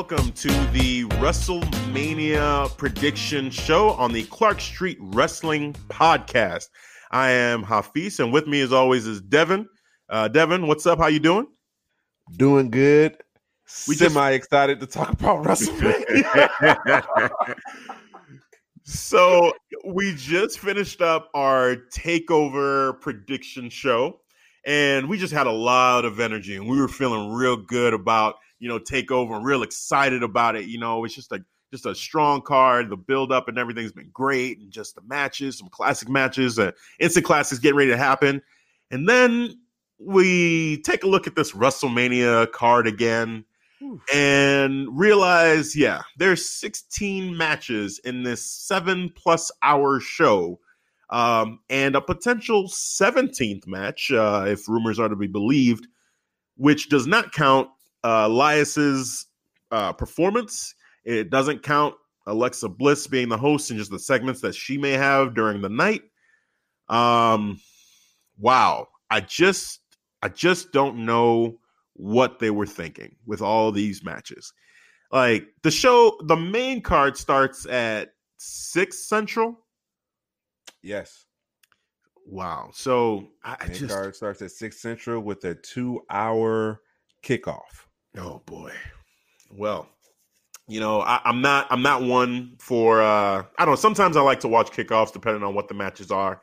Welcome, to the WrestleMania prediction show on the Clark Street Wrestling Podcast. I am Hafiz, and with me, as always, is Devin. Uh, Devin, what's up? How you doing? Doing good. We just- Semi excited to talk about WrestleMania. so we just finished up our takeover prediction show and we just had a lot of energy and we were feeling real good about you know takeover and real excited about it you know? It's just a just a strong card the build up and everything's been great and just the matches some classic matches uh, instant classics getting ready to happen. And then we take a look at this wrestlemania card again and realize, yeah, there's 16 matches in this seven plus hour show, um, and a potential 17th match, uh, if rumors are to be believed, which does not count uh, Elias's uh, performance. It doesn't count Alexa Bliss being the host and just the segments that she may have during the night. Um, wow, I just, I just don't know what they were thinking with all these matches. Like the show, the main card starts at six central. yes. Wow. So I, I Main just, card starts at six central with a two hour kickoff. Oh boy. Well, you know, I, I'm not, I'm not one for. uh I don't. know. Sometimes I like to watch kickoffs depending on what the matches are.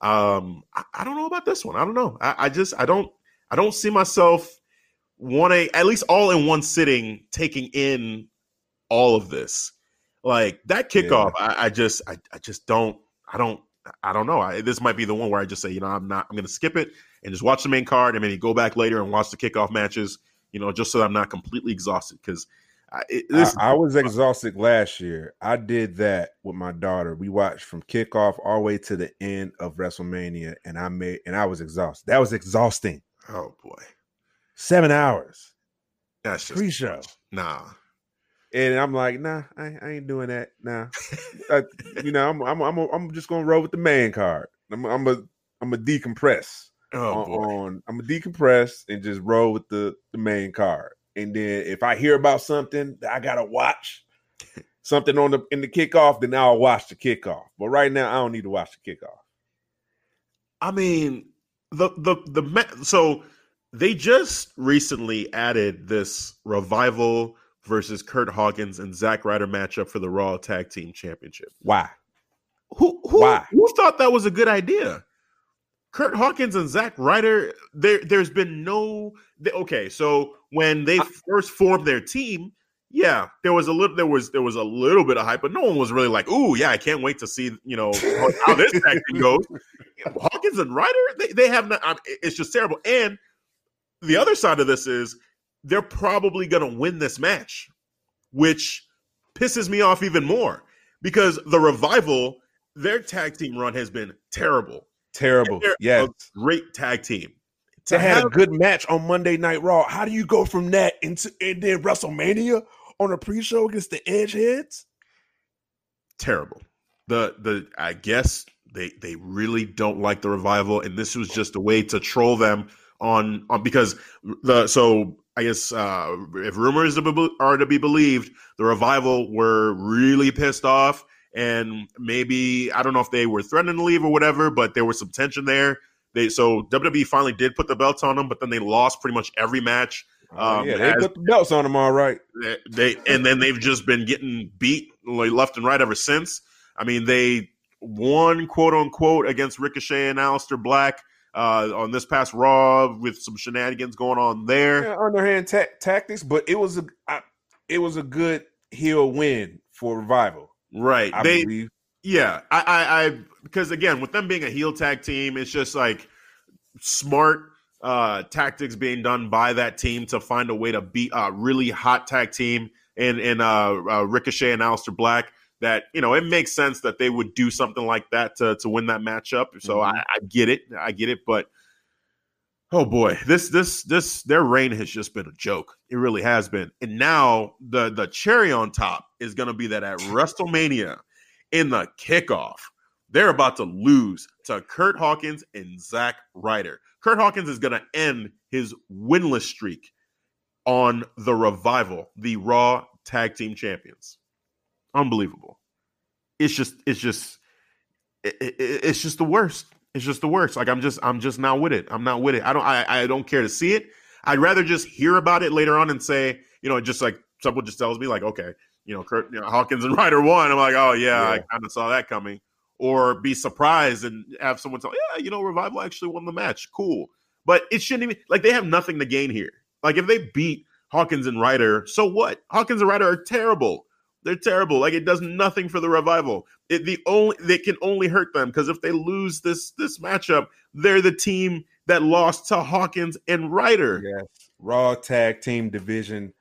Um, I, I don't know about this one. I don't know. I, I just, I don't, I don't see myself wanting at least all in one sitting taking in all of this. Like that kickoff, I, I just, I, I just don't, I don't, I don't know. I, this might be the one where I just say, you know, I'm not, I'm going to skip it and just watch the main card and maybe go back later and watch the kickoff matches. You know, just so I'm not completely exhausted because it. I, I was exhausted last year. I did that with my daughter. We watched from kickoff all the way to the end of WrestleMania, and I made and I was exhausted. That was exhausting. oh boy, Seven hours that's just pre-show, nah. and I'm like, nah, I, I ain't doing that. Nah, I, you know, I'm I'm I'm, I'm just gonna roll with the main card. I'm I'm a I'm a decompress. Oh on, boy. on- I'm gonna decompress and just roll with the the main card. And then if I hear about something that I gotta watch, something on the in the kickoff, then I'll watch the kickoff. But right now, I don't need to watch the kickoff. I mean, the the the so they just recently added this revival versus Curt Hawkins and Zack Ryder matchup for the Raw Tag Team Championship. Why? Who who Why? who thought that was a good idea? Curt Hawkins and Zack Ryder. There, there's been no. they- okay, so when they first formed their team, yeah, there was a little, there was there was a little bit of hype, but no one was really like, "Ooh, yeah, I can't wait to see you know how, how this tag team goes." Hawkins and Ryder, they, they have not. um, It's just terrible. And the other side of this is they're probably going to win this match, which pisses me off even more because the revival, their tag team run has been terrible. Terrible. A great tag team. They To had a good match on Monday Night Raw. How do you go from that into and then WrestleMania on a pre-show against the Edgeheads? terrible. The the I guess they they really don't like the revival, and this was just a way to troll them on on because the so I guess uh, if rumors are to be believed, the revival were really pissed off, and maybe I don't know if they were threatening to leave or whatever, but there was some tension there. They so WWE finally did put the belts on them, but then they lost pretty much every match. Oh, Um, yeah, they as- put the belts on them all right. they, they and then they've just been getting beat like left and right ever since. I mean, they won quote unquote against Ricochet and Aleister Black uh, on this past Raw with some shenanigans going on there. Yeah, underhand ta- tactics, but it was a I, it was a good heel win for Revival. Right. I they believe. yeah, I, I I because again, with them being a heel tag team, it's just like smart uh tactics being done by that team to find a way to beat a really hot tag team in in uh, uh Ricochet and Aleister Black that you know it makes sense that they would do something like that to to win that matchup. So Mhm. I, I get it, I get it, but oh boy, this this this their reign has just been a joke. It really has been, and now the the cherry on top is going to be that at WrestleMania in the kickoff, they're about to lose to Curt Hawkins and Zack Ryder. Curt Hawkins is going to end his winless streak on the revival, the Raw Tag Team Champions unbelievable. It's just, it's just, it, it, it's just the worst. It's just the worst. Like I'm just, I'm just not with it. I'm not with it. I don't, I, I don't care to see it. I'd rather just hear about it later on and say, you know, just like someone just tells me, like, okay, you know, Curt, you know, Hawkins and Ryder won. I'm like, oh yeah, I kind of saw that coming. Or be surprised and have someone tell, yeah, you know, Revival actually won the match. Cool, but it shouldn't even like they have nothing to gain here. Like if they beat Hawkins and Ryder, so what? Hawkins and Ryder are terrible. They're terrible. Like it does nothing for the revival. It the only they can only hurt them because if they lose this this matchup, they're the team that lost to Hawkins and Ryder. Yes. Raw tag team division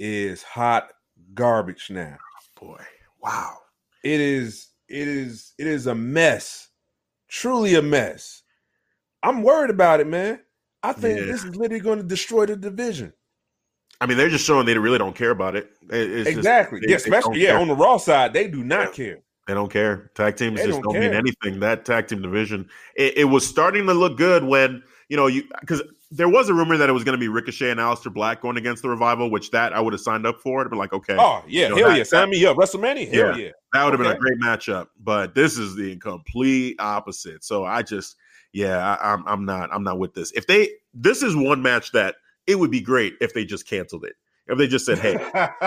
is hot garbage now. Oh, boy, wow. It is it is it is a mess. Truly a mess. I'm worried about it, man. I think Yeah. this is literally going to destroy the division. I mean, they're just showing they really don't care about it. It- it's just- exactly. they- yeah, especially yeah, care. on the raw side, they do not Yeah. care. They don't care. Tag teams They just don't don't, mean anything. That tag team division, it, it was starting to look good when you know you because there was a rumor that it was going to be Ricochet and Aleister Black going against the revival, which that I would have signed up for. I'd be like, okay, Oh yeah, You know, hell that- yeah, sign me up. WrestleMania, hell Yeah. yeah. that would have been a great matchup. But this is the complete opposite. So I just, yeah, I, I'm I'm not I'm not with this. If they this is one match that it would be great if they just canceled it. If they just said, hey,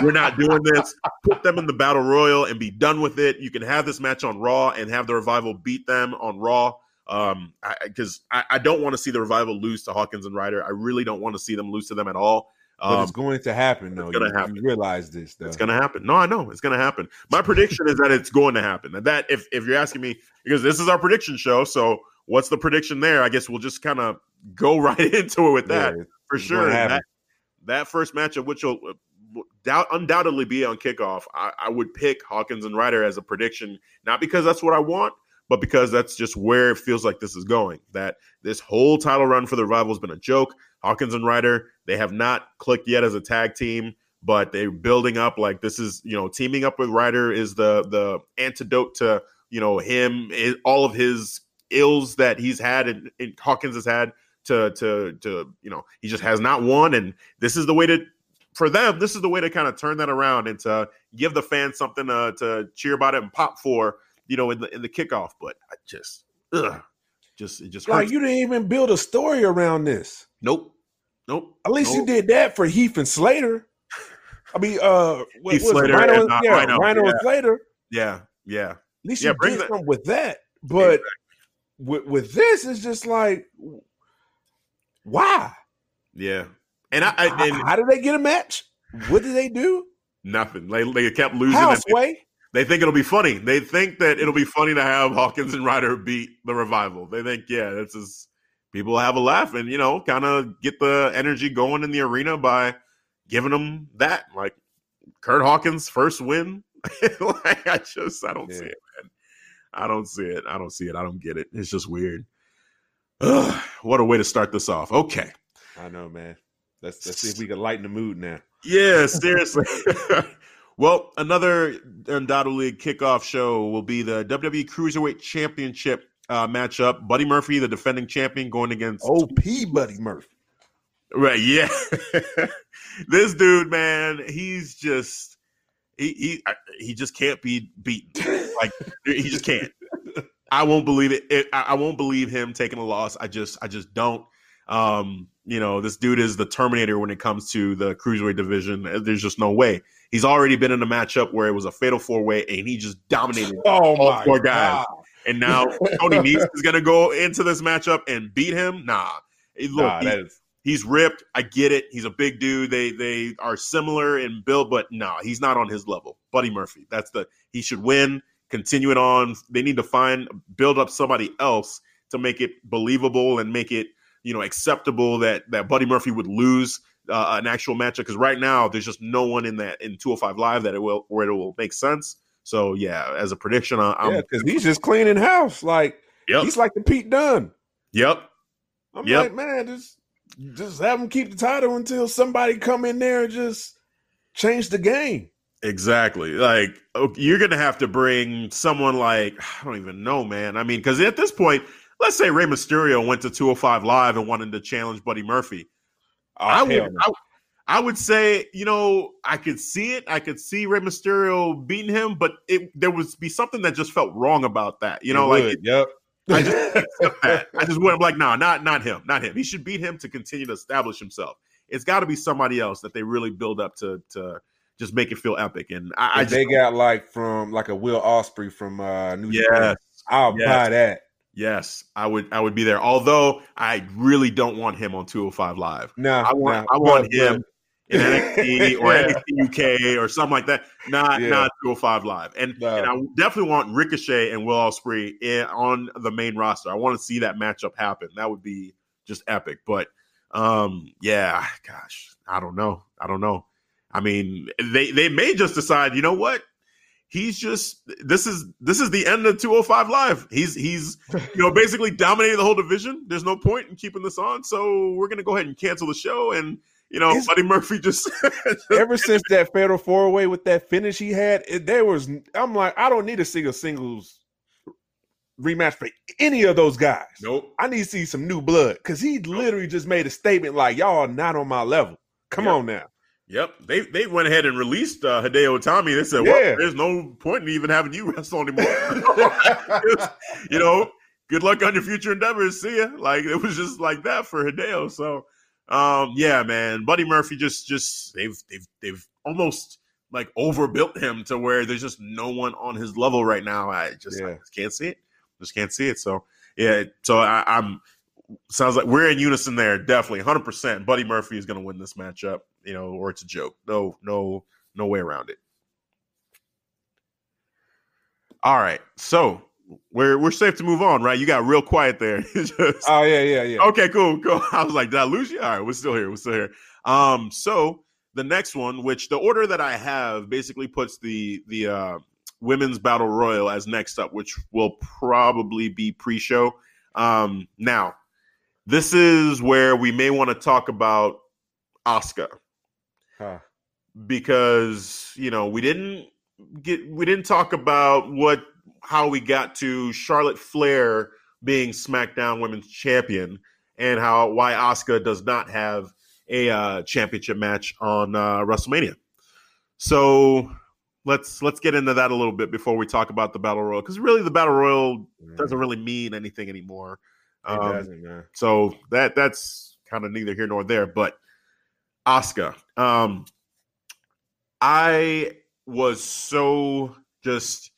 we're not doing this. Put them in the battle royal and be done with it. You can have this match on Raw and have the revival beat them on Raw. Um, because I, I, don't want to see the revival lose to Hawkins and Ryder. I really don't want to see them lose to them at all. But Um, it's going to happen though. It's gonna you, happen. you realize this though. it's gonna happen. No, I know it's gonna happen. My prediction is that it's going to happen. And that if if you're asking me, because this is our prediction show, so what's the prediction there? I guess we'll just kind of go right into it with that Yeah, for sure. gonna And happen. That, that first matchup, which will uh, doubt undoubtedly be on kickoff, I, I would pick Hawkins and Ryder as a prediction, not because that's what I want, but because that's just where it feels like this is going. That this whole title run for the revival has been a joke. Hawkins and Ryder, they have not clicked yet as a tag team, but they're building up. Like this is, you know, teaming up with Ryder is the the antidote to you know him, all of his ills that he's had and, and Hawkins has had to to to you know he just has not won, and this is the way to for them. This is the way to kind of turn that around and to give the fans something uh, to cheer about it and pop for, you know, in the in the kickoff. But I just, ugh, just it just Like hurts. you didn't even build a story around this. nope, nope. At least you did that for Heath and Slater. I mean, uh, what, Heath was? Slater Rhino, and, uh, yeah, Rhino, Rhino, and Slater. Yeah, yeah. At least Yeah, you did that- something with that. But with, with this, it's just like, why? Yeah, and I, I How, and how did they get a match? What did they do? nothing. They they kept losing. How, and They think it'll be funny. They think that it'll be funny to have Hawkins and Ryder beat the revival. They think, yeah, this is people have a laugh and you know, kind of get the energy going in the arena by giving them that. Like Curt Hawkins' first win. like I just I don't see it, man. I don't see it. I don't see it. I don't get it. It's just weird. Ugh, what a way to start this off. Okay. I know, man. Let's let's see if we can lighten the mood now. Yeah, seriously. well, another undoubtedly kickoff show will be the WWE Cruiserweight Championship uh, matchup. Buddy Murphy, the defending champion, going against. OP Buddy Murphy. right, yeah. this dude, man, he's just he he he just can't be beaten. Like he just can't. I won't believe it. it I, I won't believe him taking a loss. I just I just don't. Um, you know, this dude is the Terminator when it comes to the cruiserweight division. There's just no way. He's already been in a matchup where it was a fatal four way and he just dominated Oh all my four guys. God. And now Tony Nese is going to go into this matchup and beat him. Nah, look, Nah, he- is he's ripped. I get it. He's a big dude. They they are similar in build, but no, he's not on his level. Buddy Murphy. That's the he should win. Continue it on. They need to find build up somebody else to make it believable and make it you know acceptable that that Buddy Murphy would lose uh, an actual matchup because right now there's just no one in that in 205 live that it will where it will make sense. So yeah, as a prediction, I- I'm yeah, because he's just cleaning house. Like yep he's like the Pete Dunne. yep I'm Yep. like, man, just just have him keep the title until somebody come in there and just change the game. Exactly. Like you're gonna have to bring someone like I don't even know, man. I mean, because at this point, let's say Rey Mysterio went to 205 Live and wanted to challenge Buddy Murphy. Oh, I would. I, I would say, you know, I could see it. I could see Rey Mysterio beating him, but it there would be something that just felt wrong about that. You know, It like would, yep. I just. I just would. I'm like, no, not not him, not him. He should beat him to continue to establish himself. It's got to be somebody else that they really build up to to just make it feel epic. And I, I just they got like from like a Will Ospreay from uh New yes, Japan, I'll Yes. buy that. yes, I would I would be there. Although I really don't want him on 205 Live. No, I want nah, I want but- him in NXT or Yeah. NXT UK or something like that. Not Yeah. not 205 Live. And No. and I definitely want Ricochet and Will Ospreay in, on the main roster. I want to see that matchup happen. That would be just epic. But um, yeah, gosh, I don't know. I don't know. I mean, they they may just decide. You know what? He's just this is this is the end of 205 live. He's he's you know basically dominated the whole division. There's no point in keeping this on, so we're gonna go ahead and cancel the show. And you know, It's- Buddy Murphy just Ever since that fatal four way with that finish he had, it, there was. I'm like, I don't need to see a singles rematch for any of those guys. nope. I need to see some new blood because he literally just made a statement like, "Y'all are not on my level. Come Yeah. on now." Yep, they they went ahead and released uh, Hideo Itami. They said, Yeah. "Well, there's no point in even having you wrestle anymore." you know, good luck on your future endeavors. See ya. Like it was just like that for Hideo. So, um, yeah, man, Buddy Murphy just just they've they've they've almost like overbuilt him to where there's just no one on his level right now. I just, I just can't see it. Just can't see it. So yeah, so I, I'm sounds like we're in unison there. Definitely, hundred percent. Buddy Murphy is going to win this matchup. You know, or it's a joke. No, no, no way around it. All right, so we're we're safe to move on, right? You got real quiet there. Just- Oh yeah, yeah, yeah. okay, cool, cool. I was like, did I lose you? All right, we're still here. We're still here. Um, so the next one, which the order that I have basically puts the the uh, women's battle royal as next up, which will probably be pre-show. Um, now, this is where we may want to talk about Asuka. Huh. because you know we didn't get we didn't talk about what how we got to Charlotte Flair being SmackDown Women's Champion and how why Asuka does not have a uh, championship match on uh, WrestleMania. So let's let's get into that a little bit before we talk about the battle royal because really the battle royal doesn't really mean anything anymore. Um, doesn't, man. so that that's kind of neither here nor there. But Asuka, um, I was so just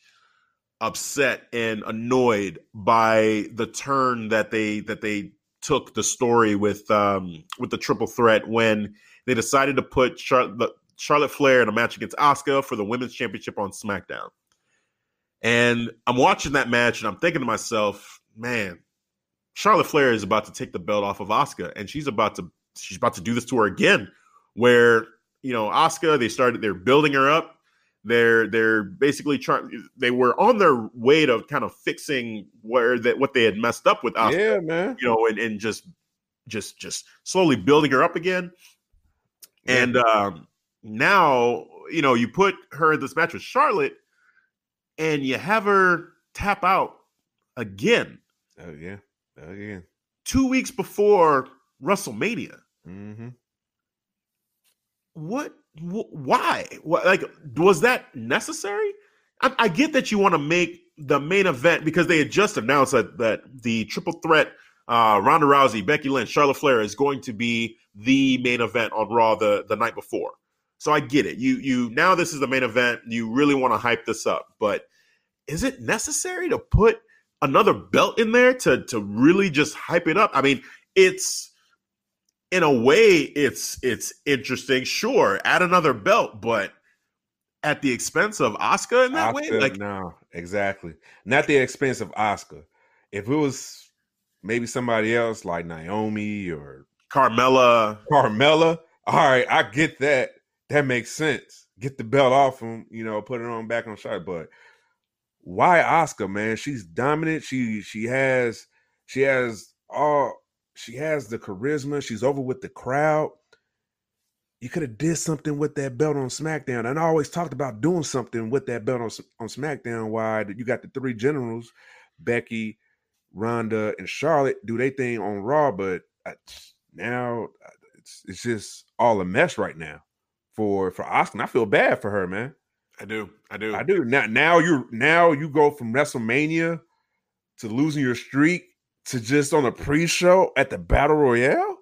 upset and annoyed by the turn that they that they took the story with um with the triple threat when they decided to put Char- the, Charlotte Flair in a match against Asuka for the women's championship on SmackDown. And I'm watching that match and I'm thinking to myself, man, Charlotte Flair is about to take the belt off of Asuka, and she's about to she's about to do this to her again. Where you know Asuka, they started they're building her up. They're they're basically trying. They were on their way to kind of fixing where that what they had messed up with Asuka Yeah, man. you know, and, and just just just slowly building her up again. And um now, you know, you put her in this match with Charlotte and you have her tap out again Oh yeah. Again. two weeks before WrestleMania. Mm-hmm. What? Wh- why? What, like, was that necessary? I, I get that you want to make the main event because they had just announced that that the triple threat uh, Ronda Rousey, Becky Lynch, Charlotte Flair is going to be the main event on Raw the the night before. So I get it. You you now this is the main event. You really want to hype this up, but is it necessary to put another belt in there to to really just hype it up? I mean, it's in a way it's it's interesting. Sure, add another belt, but at the expense of Asuka in that Asuka, way, like no, exactly. Not the expense of Asuka. If it was maybe somebody else like Naomi or Carmella, Carmella, all right, I get that. That makes sense. Get the belt off him, you know, put it on back on shot. But why Asuka, man? She's dominant. She she has she has all she has the charisma. She's over with the crowd. You could have did something with that belt on SmackDown. And I always talked about doing something with that belt on, on SmackDown. Why you got the three generals, Becky, Ronda, and Charlotte do their thing on Raw, but I, now it's it's just all a mess right now for for Austin. I feel bad for her, man. I do, I do, I do. Now now you now you go from WrestleMania to losing your streak to just on a pre-show at the Battle Royale.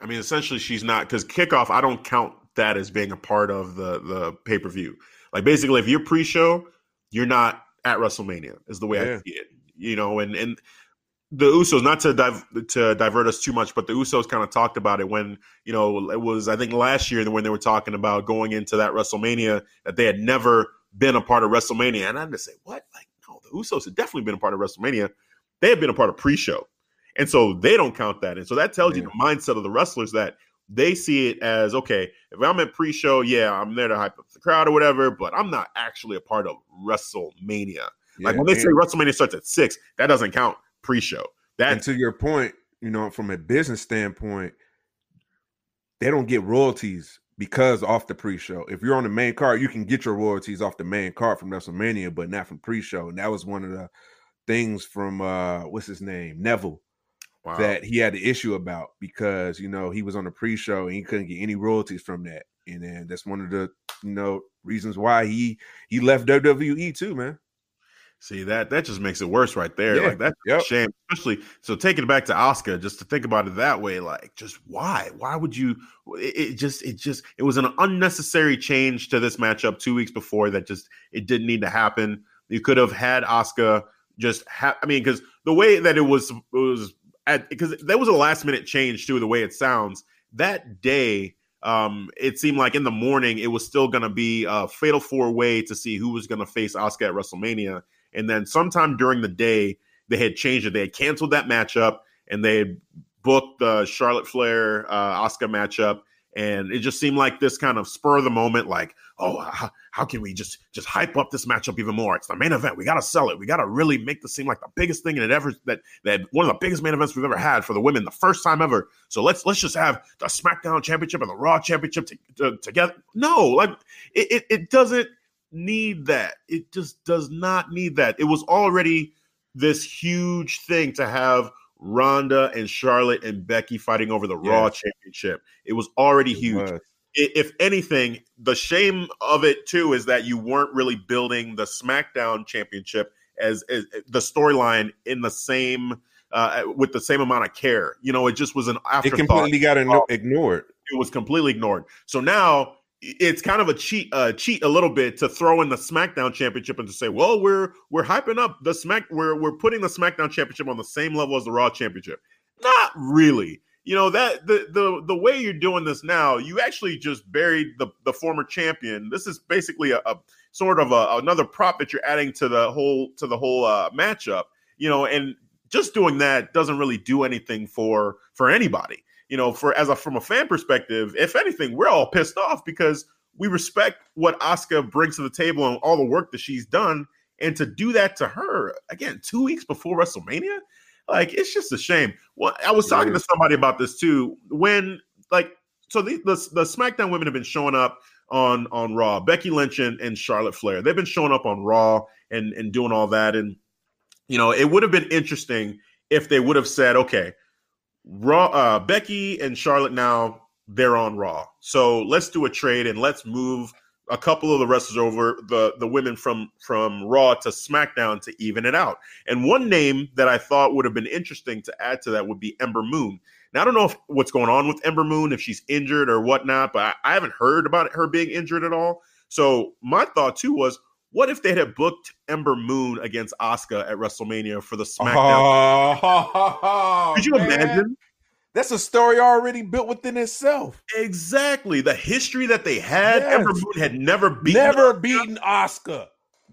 I mean, essentially, she's not because kickoff. I don't count that as being a part of the the pay per view. Like basically, if you're pre-show, you're not at WrestleMania. Is the way Yeah. I see it. You know, and and the Usos, not to dive, to divert us too much, but the Usos kind of talked about it when you know it was I think last year when they were talking about going into that WrestleMania that they had never been a part of WrestleMania, and I had to say what like no, the Usos had definitely been a part of WrestleMania. They had been a part of pre-show, and so they don't count that, and so that tells you the mindset of the wrestlers that they see it as okay. If I'm at pre-show, yeah, I'm there to hype up the crowd or whatever, but I'm not actually a part of WrestleMania. Like when they and- say WrestleMania starts at six, that doesn't count pre-show. and to your point, you know, from a business standpoint, they don't get royalties because off the pre-show. If you're on the main card, you can get your royalties off the main card from WrestleMania, but not from pre-show. And that was one of the things from uh what's his name? Neville wow. that he had an issue about because you know he was on the pre-show and he couldn't get any royalties from that. And then that's one of the you know reasons why he he left WWE too, man. See that that just makes it worse right there. Yeah, Like that's yep. a shame. Especially so taking it back to Asuka, just to think about it that way, like just why? Why would you it, it just it just it was an unnecessary change to this matchup two weeks before that just it didn't need to happen. You could have had Asuka just have I mean, because the way that it was it was at because there was a last minute change too, the way it sounds. That day, um, it seemed like in the morning it was still gonna be a fatal four way to see who was gonna face Asuka at WrestleMania. And then sometime during the day, they had changed it. They had canceled that matchup and they had booked the Charlotte Flair uh, Asuka matchup. And it just seemed like this kind of spur of the moment, like, oh, how, can we just just hype up this matchup even more? It's the main event. We got to sell it. We got to really make this seem like the biggest thing in it ever that that one of the biggest main events we've ever had for the women, the first time ever. So let's let's just have the SmackDown Championship and the Raw Championship to, to- together. No, like it, it it doesn't need that. It just does not need that. It was already this huge thing to have Ronda and Charlotte and Becky fighting over the Raw Championship. It was already It huge. was. If anything, the shame of it too is that you weren't really building the SmackDown Championship as, as eh, the storyline in the same uh, eh, with the same amount of care. You know, it just was an afterthought. It completely got igno- uh, ignored. it was completely ignored. So now it's kind of a cheat, uh, cheat a little bit to throw in the SmackDown Championship and to say, well, we're we're hyping up the Smack, we're we're putting the SmackDown Championship on the same level as the Raw Championship. Not really. You know that the the the way you're doing this now, you actually just buried the the former champion. This is basically a, a sort of a, another prop that you're adding to the whole to the whole uh, matchup. You know, and just doing that doesn't really do anything for for anybody you know, for as a from a fan perspective, if anything, we're all pissed off because we respect what Asuka brings to the table and all the work that she's done, and to do that to her again two weeks before WrestleMania, like it's just a shame. Well, I was talking to somebody about this too. When like so the the, the SmackDown women have been showing up on on Raw, Becky Lynch and, and Charlotte Flair. They've been showing up on Raw and and doing all that, and you know, it would have been interesting if they would have said, okay, Raw, uh, Becky and Charlotte now they're on Raw. So let's do a trade and let's move a couple of the wrestlers over the the women from from Raw to SmackDown to even it out. And one name that I thought would have been interesting to add to that would be Ember Moon. Now I don't know if, what's going on with Ember Moon, if she's injured or whatnot, but I, I haven't heard about her being injured at all. So my thought too was, what if they had booked Ember Moon against Asuka at WrestleMania for the SmackDown? Oh, Could you man. imagine? That's a story already built within itself. Exactly. The history that they had, Yes. Ember Moon had never beaten Never beaten Asuka.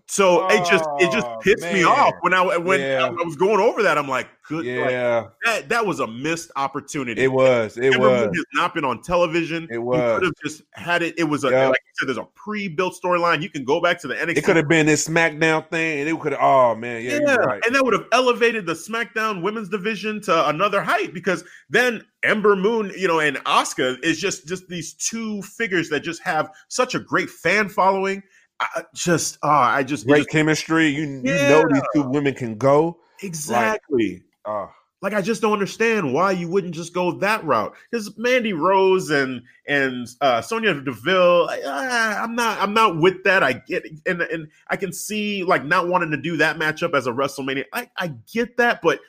So it just it just Oh, pissed me off when I when Yeah. I was going over that. I'm like, good, like, Yeah, that that was a missed opportunity. it was. It Moon was. has not been on television. It You was. could have just had it. It was a Yeah. like I said. There's a pre-built storyline. You can go back to the NXT. It could have been this SmackDown thing, and it could have. Oh man, yeah, yeah, right. and that would have elevated the SmackDown Women's Division to another height because then Ember Moon, you know, and Asuka is just just these two figures that just have such a great fan following. I, just, uh, I just, Great just chemistry. You you know these two women can go. exactly. Oh, like I just don't understand why you wouldn't just go that route. Because Mandy Rose and and uh, Sonya Deville, I, ah, I'm not I'm not with that. I get it. and and I can see like not wanting to do that matchup as a WrestleMania. I I get that, but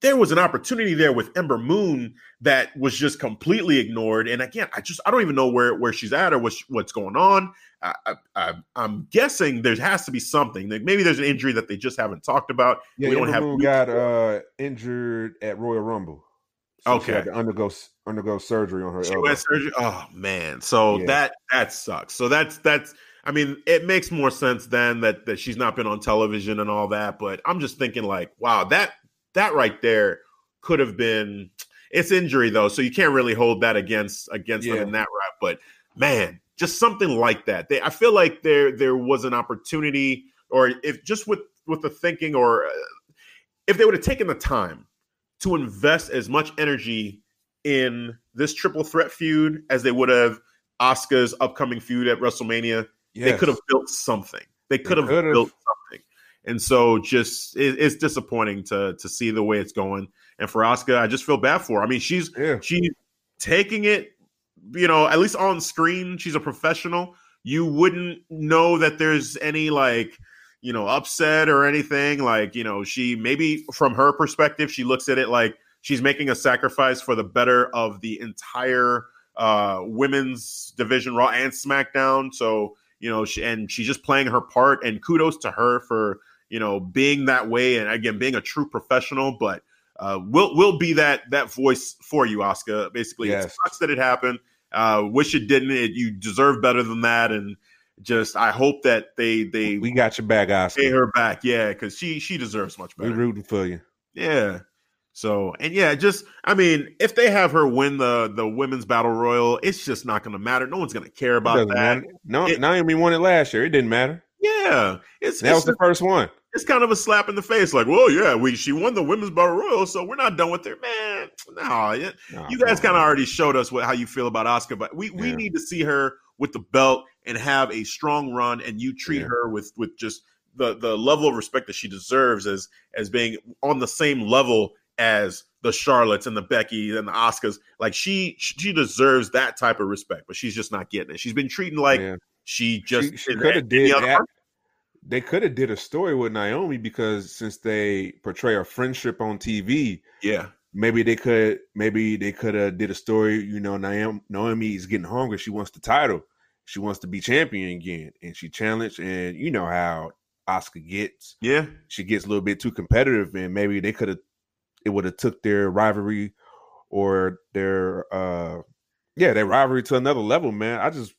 there was an opportunity there with Ember Moon that was just completely ignored. And again, I just I don't even know where where she's at or what's what's going on. I, I'm guessing there has to be something. Like maybe there's an injury that they just haven't talked about. yeah. we don't Ember have Moon got uh, injured at Royal Rumble. So Okay. she had to undergo undergo surgery on her She elbow. surgery. Oh man, so Yeah. that that sucks. So that's that's. I mean, it makes more sense then that that she's not been on television and all that. But I'm just thinking like, wow, that that right there could have been. It's injury though, so you can't really hold that against against Yeah. them in that route. But man, just something like that. They, I feel like there there was an opportunity, or if just with with the thinking, or uh, if they would have taken the time to invest as much energy in this triple threat feud as they would have Asuka's upcoming feud at WrestleMania. They could have built something. They could have built something. And so just it, it's disappointing to to see the way it's going. And for Asuka, I just feel bad for her. I mean, she's Yeah. she's taking it, you know, at least on screen, she's a professional. You wouldn't know that there's any like, you know, upset or anything. Like, you know, she maybe from her perspective, she looks at it like she's making a sacrifice for the better of the entire uh women's division, Raw and SmackDown. So, you know, she, and she's just playing her part. And kudos to her for, you know, being that way and again being a true professional, but uh, will will be that that voice for you, Asuka. Basically, it sucks that it happened. Uh, wish it didn't. It, you deserve better than that, and just I hope that they they We got your back, Asuka. pay her back. Yeah, because she she deserves much better. rooting for you. Yeah. So and yeah, just I mean, if they have her win the the women's battle royal, it's just not going to matter. No one's going to care about that. matter. No, It- Naomi won it last year. It didn't matter. Yeah, it's That it's, was the first one. It's kind of a slap in the face. Like, well, yeah, we she won the women's battle royal, so we're not done with her, man. No, Nah, you guys kind of already showed us what how you feel about Asuka, but we we Yeah. need to see her with the belt and have a strong run, and you treat Yeah. her with with just the the level of respect that she deserves as as being on the same level as the Charlottes and the Becky and the Asukas. Like she she deserves that type of respect, but she's just not getting it. She's been treating like Yeah. she just she, she could have did that. They could have did a story with Naomi because since they portray a friendship on TV, Yeah, maybe they could maybe they could have did a story. You know, Naomi, Naomi is getting hungry. She wants the title. She wants to be champion again, and she challenged. And you know how Asuka gets. yeah, She gets a little bit too competitive, and maybe they could have. It would have took their rivalry or their uh yeah their rivalry to another level, man. I just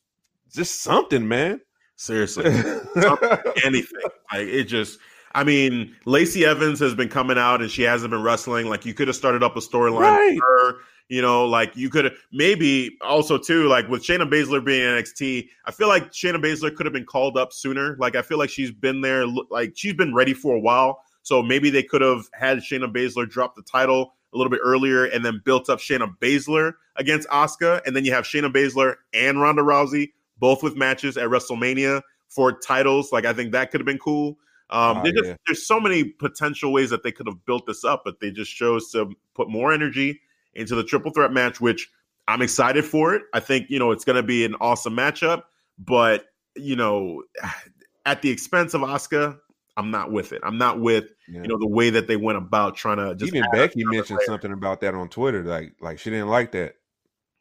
just something, man. Seriously. anything. Like it just I mean, Lacey Evans has been coming out and she hasn't been wrestling. Like you could have started up a storyline Right. with her. You know, like you could have maybe also too, like with Shayna Baszler being in NXT, I feel like Shayna Baszler could have been called up sooner. Like I feel like she's been there, like she's been ready for a while. So maybe they could have had Shayna Baszler drop the title a little bit earlier and then built up Shayna Baszler against Asuka, and then you have Shayna Baszler and Ronda Rousey both with matches at WrestleMania for titles. Like I think that could have been cool. Um, Oh, there's just yeah. there's so many potential ways that they could have built this up, but they just chose to put more energy into the triple threat match, which I'm excited for it. I think you know it's going to be an awesome matchup, but you know, at the expense of Asuka, I'm not with it. I'm not with Yeah. you know the way that they went about trying to just Even Becky mentioned something about that on Twitter, like like she didn't like that.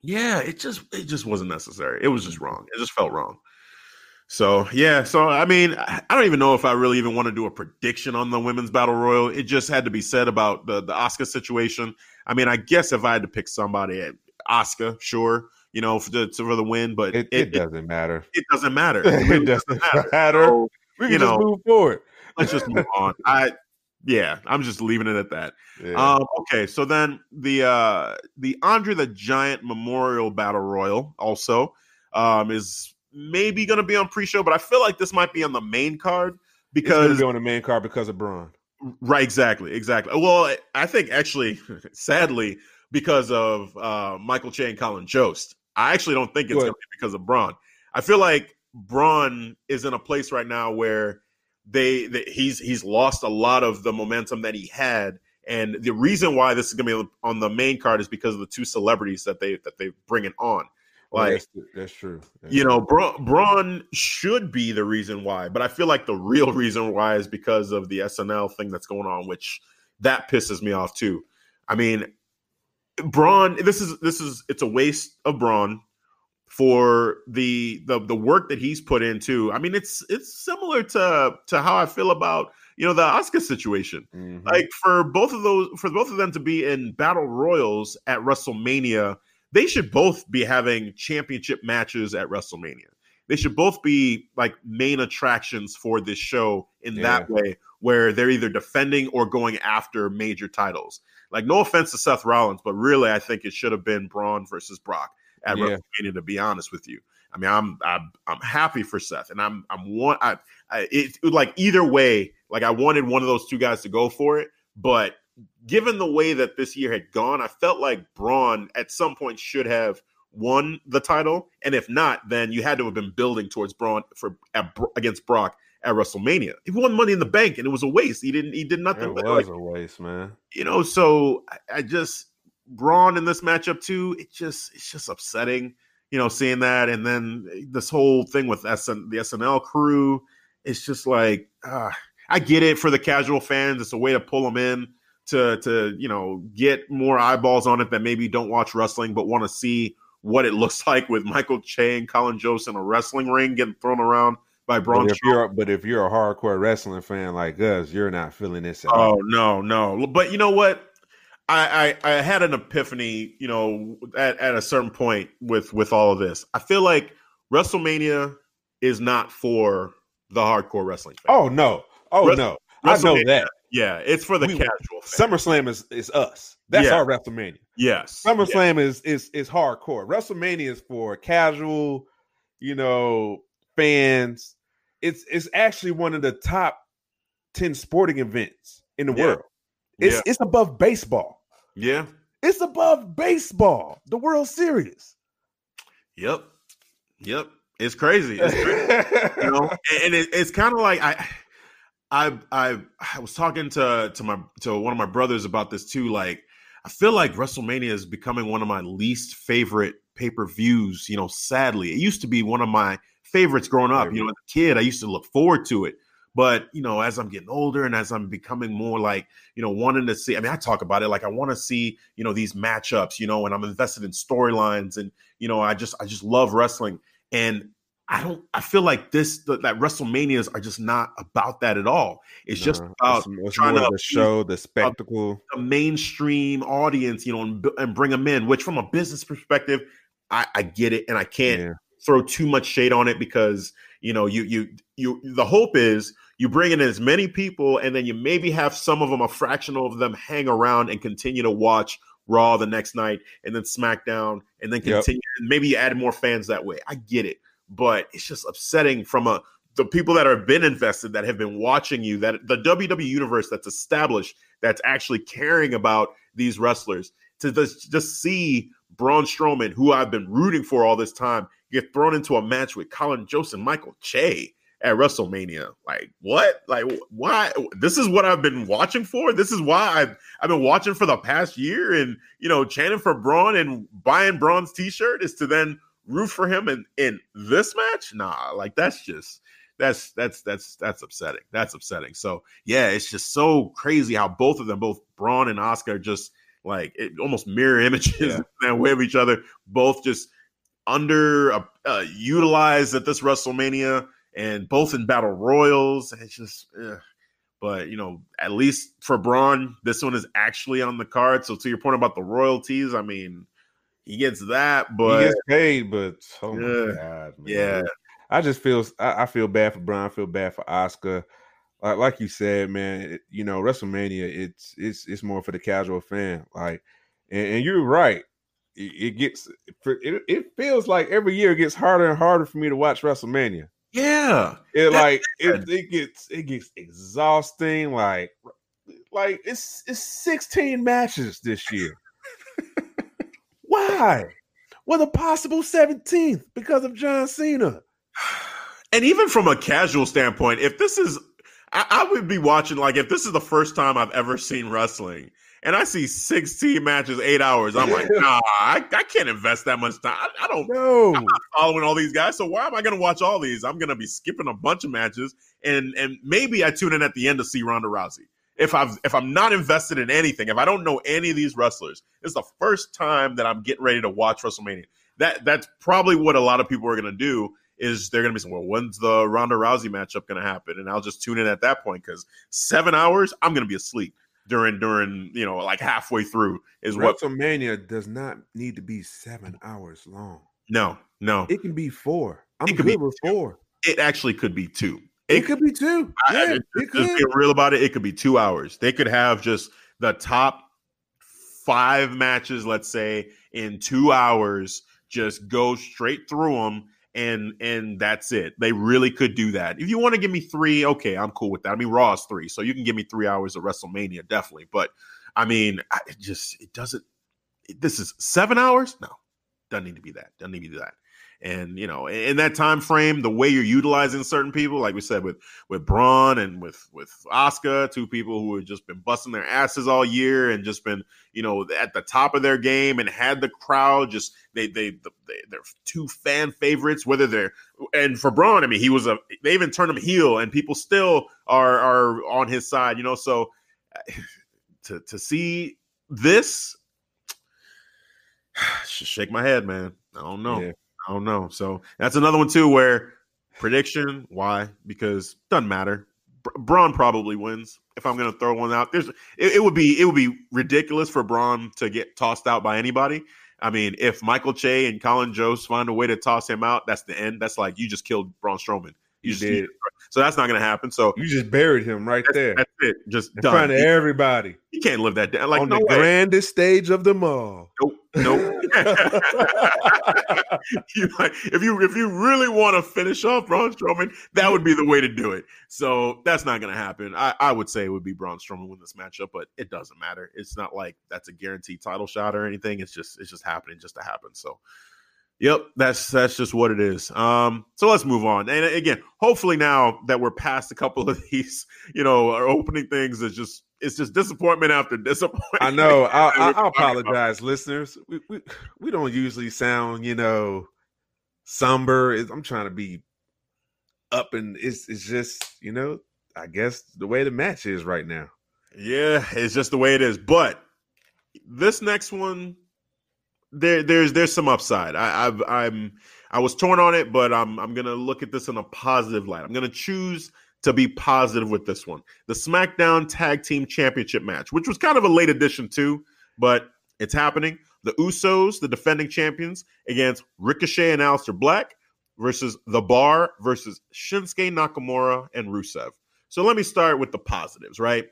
Yeah, it just it just wasn't necessary. It was just wrong. It just felt wrong. So yeah, so I mean, I don't even know if I really even want to do a prediction on the women's battle royal. It just had to be said about the the Asuka situation. I mean, I guess if I had to pick somebody, eh, Asuka, sure, you know, for the for the win, but It, it, doesn't matter. it doesn't matter. it doesn't matter. So, we can just know, move forward. let's just move on. I yeah, I'm just leaving it at that. Yeah. Um, okay, so then the uh the Andre the Giant Memorial Battle Royal also um is maybe gonna be on pre-show, but I feel like this might be on the main card it's because be on the main card because of Braun. right, exactly, exactly. Well, I think actually, sadly, because of uh Michael Che and Colin Jost, I actually don't think it's gonna be because of Braun. I feel like Braun is in a place right now where they, they he's he's lost a lot of the momentum that he had. And the reason why this is going to be on the main card is because of the two celebrities that they that they bringing on. Like that's, that's true. That's you know Bra- braun should be the reason why but i feel like the real reason why is because of the snl thing that's going on which that pisses me off too. I mean braun this is this is it's a waste of braun for the the the work that he's put into i mean it's it's similar to to how i feel about you know the asuka situation. Mhm. like for both of those for both of them to be in battle royals at wrestlemania they should both be having championship matches at wrestlemania. They should both be like main attractions for this show in that way where they're either defending or going after major titles. Like no offense to seth rollins but really i think it should have been braun versus brock at Yeah. wrestlemania to be honest with you i mean i'm i'm, I'm happy for seth and i'm i'm one i I, it, it- like either way, like I wanted one of those two guys to go for it, but given the way that this year had gone, I felt like Braun at some point should have won the title, and if not, then you had to have been building towards Braun for at, against Brock at WrestleMania. He won Money in the Bank, and it was a waste. He didn't. He did nothing. It was like, a waste, man. you know, so I, I just Braun in this matchup too. It just it's just upsetting, you know, seeing that, and then this whole thing with SN, the SNL crew. It's just like uh, I get it for the casual fans. It's a way to pull them in to to you know get more eyeballs on it that maybe don't watch wrestling but want to see what it looks like with Michael Che and Colin Jost in a wrestling ring getting thrown around by Braun. But if you're but if you're a hardcore wrestling fan like us, you're not feeling this at Oh all. no, no. But you know what? I, I I had an epiphany, you know, at, at a certain point with with all of this. I feel like WrestleMania is not for the hardcore wrestling fan. Oh no. Oh no. I know that. Yeah, it's for the We- casual fan. SummerSlam is, is us. That's Yeah. our WrestleMania. yes. Yeah. SummerSlam is is is hardcore. WrestleMania is for casual, you know, fans. It's it's actually one of the top ten sporting events in the Yeah. world. It's yeah. it's above baseball. Yeah. It's above baseball. The World Series. Yep. Yep. It's crazy. It's crazy. you know and it, it's kind of like i i i i was talking to to my to one of my brothers about this too like i feel like wrestlemania is becoming one of my least favorite pay-per-views you know sadly it used to be one of my favorites growing up you know as a kid i used to look forward to it but you know as i'm getting older and as i'm becoming more like you know wanting to see i mean i talk about it like i want to see you know these matchups you know and i'm invested in storylines and you know i just i just love wrestling and I don't. I feel like this that WrestleManias are just not about that at all. It's just about it's, it's trying to the show, the spectacle. the mainstream audience, you know, and, and bring them in. Which, from a business perspective, I, I get it, and I can't Yeah. throw too much shade on it because you know you you you. The hope is you bring in as many people, and then you maybe have some of them, a fraction of them, hang around and continue to watch Raw the next night, and then SmackDown, and then Yep. continue. And maybe you add more fans that way. I get it, but it's just upsetting from a the people that have been invested that have been watching you that the WWE universe that's established that's actually caring about these wrestlers to just, just see Braun Strowman, who I've been rooting for all this time, get thrown into a match with Colin Jost and Michael Che at WrestleMania. Like what? Like why? This is what I've been watching for. This is why I've I've been watching for the past year, and you know, chanting for Braun and buying Braun's T-shirt is to then root for him in in this match? Nah, like that's just that's that's that's that's upsetting. That's upsetting. So yeah, it's just so crazy how both of them, both Braun and Asuka, just like it, almost mirror images yeah. way of each other. Both just under uh, uh, utilized at this WrestleMania, and both in battle royals. It's just, ugh. but you know, at least for Braun, this one is actually on the card. So to your point about the royalties, I mean, he gets that, but he gets paid. But oh my god, man. yeah. I just feel I, I feel bad for Braun. I feel bad for Asuka. Like, like you said, man, it, you know, WrestleMania, it's it's it's more for the casual fan. Like, and, and you're right it gets it, it feels like every year it gets harder and harder for me to watch WrestleMania. Yeah, it like it, it gets it gets exhausting. Like like it's it's 16 matches this year. Why? Well, a possible 17th because of John Cena. And even from a casual standpoint, if this is, I, I would be watching like if this is the first time I've ever seen wrestling and I see 16 matches, eight hours. I'm like, nah, I, I can't invest that much time. I, I don't know. I'm not following all these guys. So why am I going to watch all these? I'm going to be skipping a bunch of matches, and and maybe I tune in at the end to see Ronda Rousey. If I've if I'm not invested in anything, if I don't know any of these wrestlers, it's the first time that I'm getting ready to watch WrestleMania. That that's probably what a lot of people are going to do. Is they're going to be saying, well, when's the Ronda Rousey matchup going to happen? And I'll just tune in at that point because seven hours, I'm going to be asleep during during you know like halfway through is what WrestleMania does not need to be seven hours long. No, no, it can be four. I'm it could be with four. It actually could be two. It, it could be two. Yeah, I, it, it could. Get real about it. It could be two hours. They could have just the top five matches, let's say, in two hours. Just go straight through them and and that's it. They really could do that. If you want to give me three, okay, I'm cool with that. I mean, Raw is three, so you can give me three hours of WrestleMania, definitely. But I mean, it just it doesn't. It, this is seven hours. No, doesn't need to be that. Doesn't need to be that and you know in that time frame the way you're utilizing certain people like we said with with Braun and with with asuka two people who have just been busting their asses all year and just been you know at the top of their game and had the crowd just they they, they they're two fan favorites whether they're and for Braun I mean he was a they even turned him heel and people still are are on his side you know? So to to see this just shake my head man. I don't know. Yeah. I don't know. So that's another one too where prediction. Why? Because doesn't matter. Braun probably wins. If I'm going to throw one out, there's it, it, would be it would be ridiculous for Braun to get tossed out by anybody. I mean, if Michael Che and Colin Jost find a way to toss him out, that's the end. That's like you just killed Braun Strowman. You, you did. So that's not going to happen. So you just buried him right that's, there. That's it. Just in done. front of everybody. You can't live that down. Like on no the way. grandest stage of them all. Nope. Nope. if you if you really want to finish off Braun Strowman, that would be the way to do it. So that's not going to happen. I, I would say it would be Braun Strowman win this matchup, but it doesn't matter. It's not like that's a guaranteed title shot or anything. It's just it's just happening just to happen. So Yep, that's that's just what it is. Um, so let's move on. And again, hopefully now that we're past a couple of these, you know, our opening things is just it's just disappointment after disappointment. I know. I, I, I apologize, listeners. We, we we don't usually sound, you know, somber. I'm trying to be up, and it's it's just you know, I guess the way the match is right now. Yeah, it's just the way it is. But this next one there there's there's some upside. I, I've I'm I was torn on it, but I'm I'm gonna look at this in a positive light. I'm gonna choose to be positive with this one. The SmackDown Tag Team Championship match, which was kind of a late addition too, but it's happening. The Usos, the defending champions, against Ricochet and Aleister Black versus The Bar versus Shinsuke Nakamura and Rusev. So let me start with the positives, right?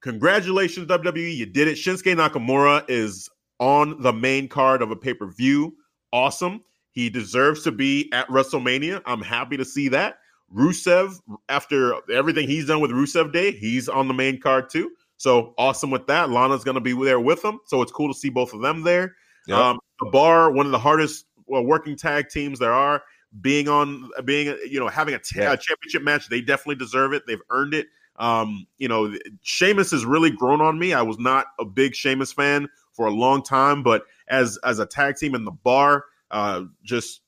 Congratulations, WWE. You did it. Shinsuke Nakamura is on the main card of a pay per view. Awesome. He deserves to be at WrestleMania. I'm happy to see that. Rusev, after everything he's done with Rusev Day, he's on the main card too. So awesome with that. Lana's going to be there with him. So it's cool to see both of them there. Yep. Um, the bar, one of the hardest working tag teams there are, being on, being, you know, having a, t- yeah. a championship match, they definitely deserve it. They've earned it. Um, you know, Sheamus has really grown on me. I was not a big Sheamus fan for a long time, but as as a tag team in the bar, Uh, just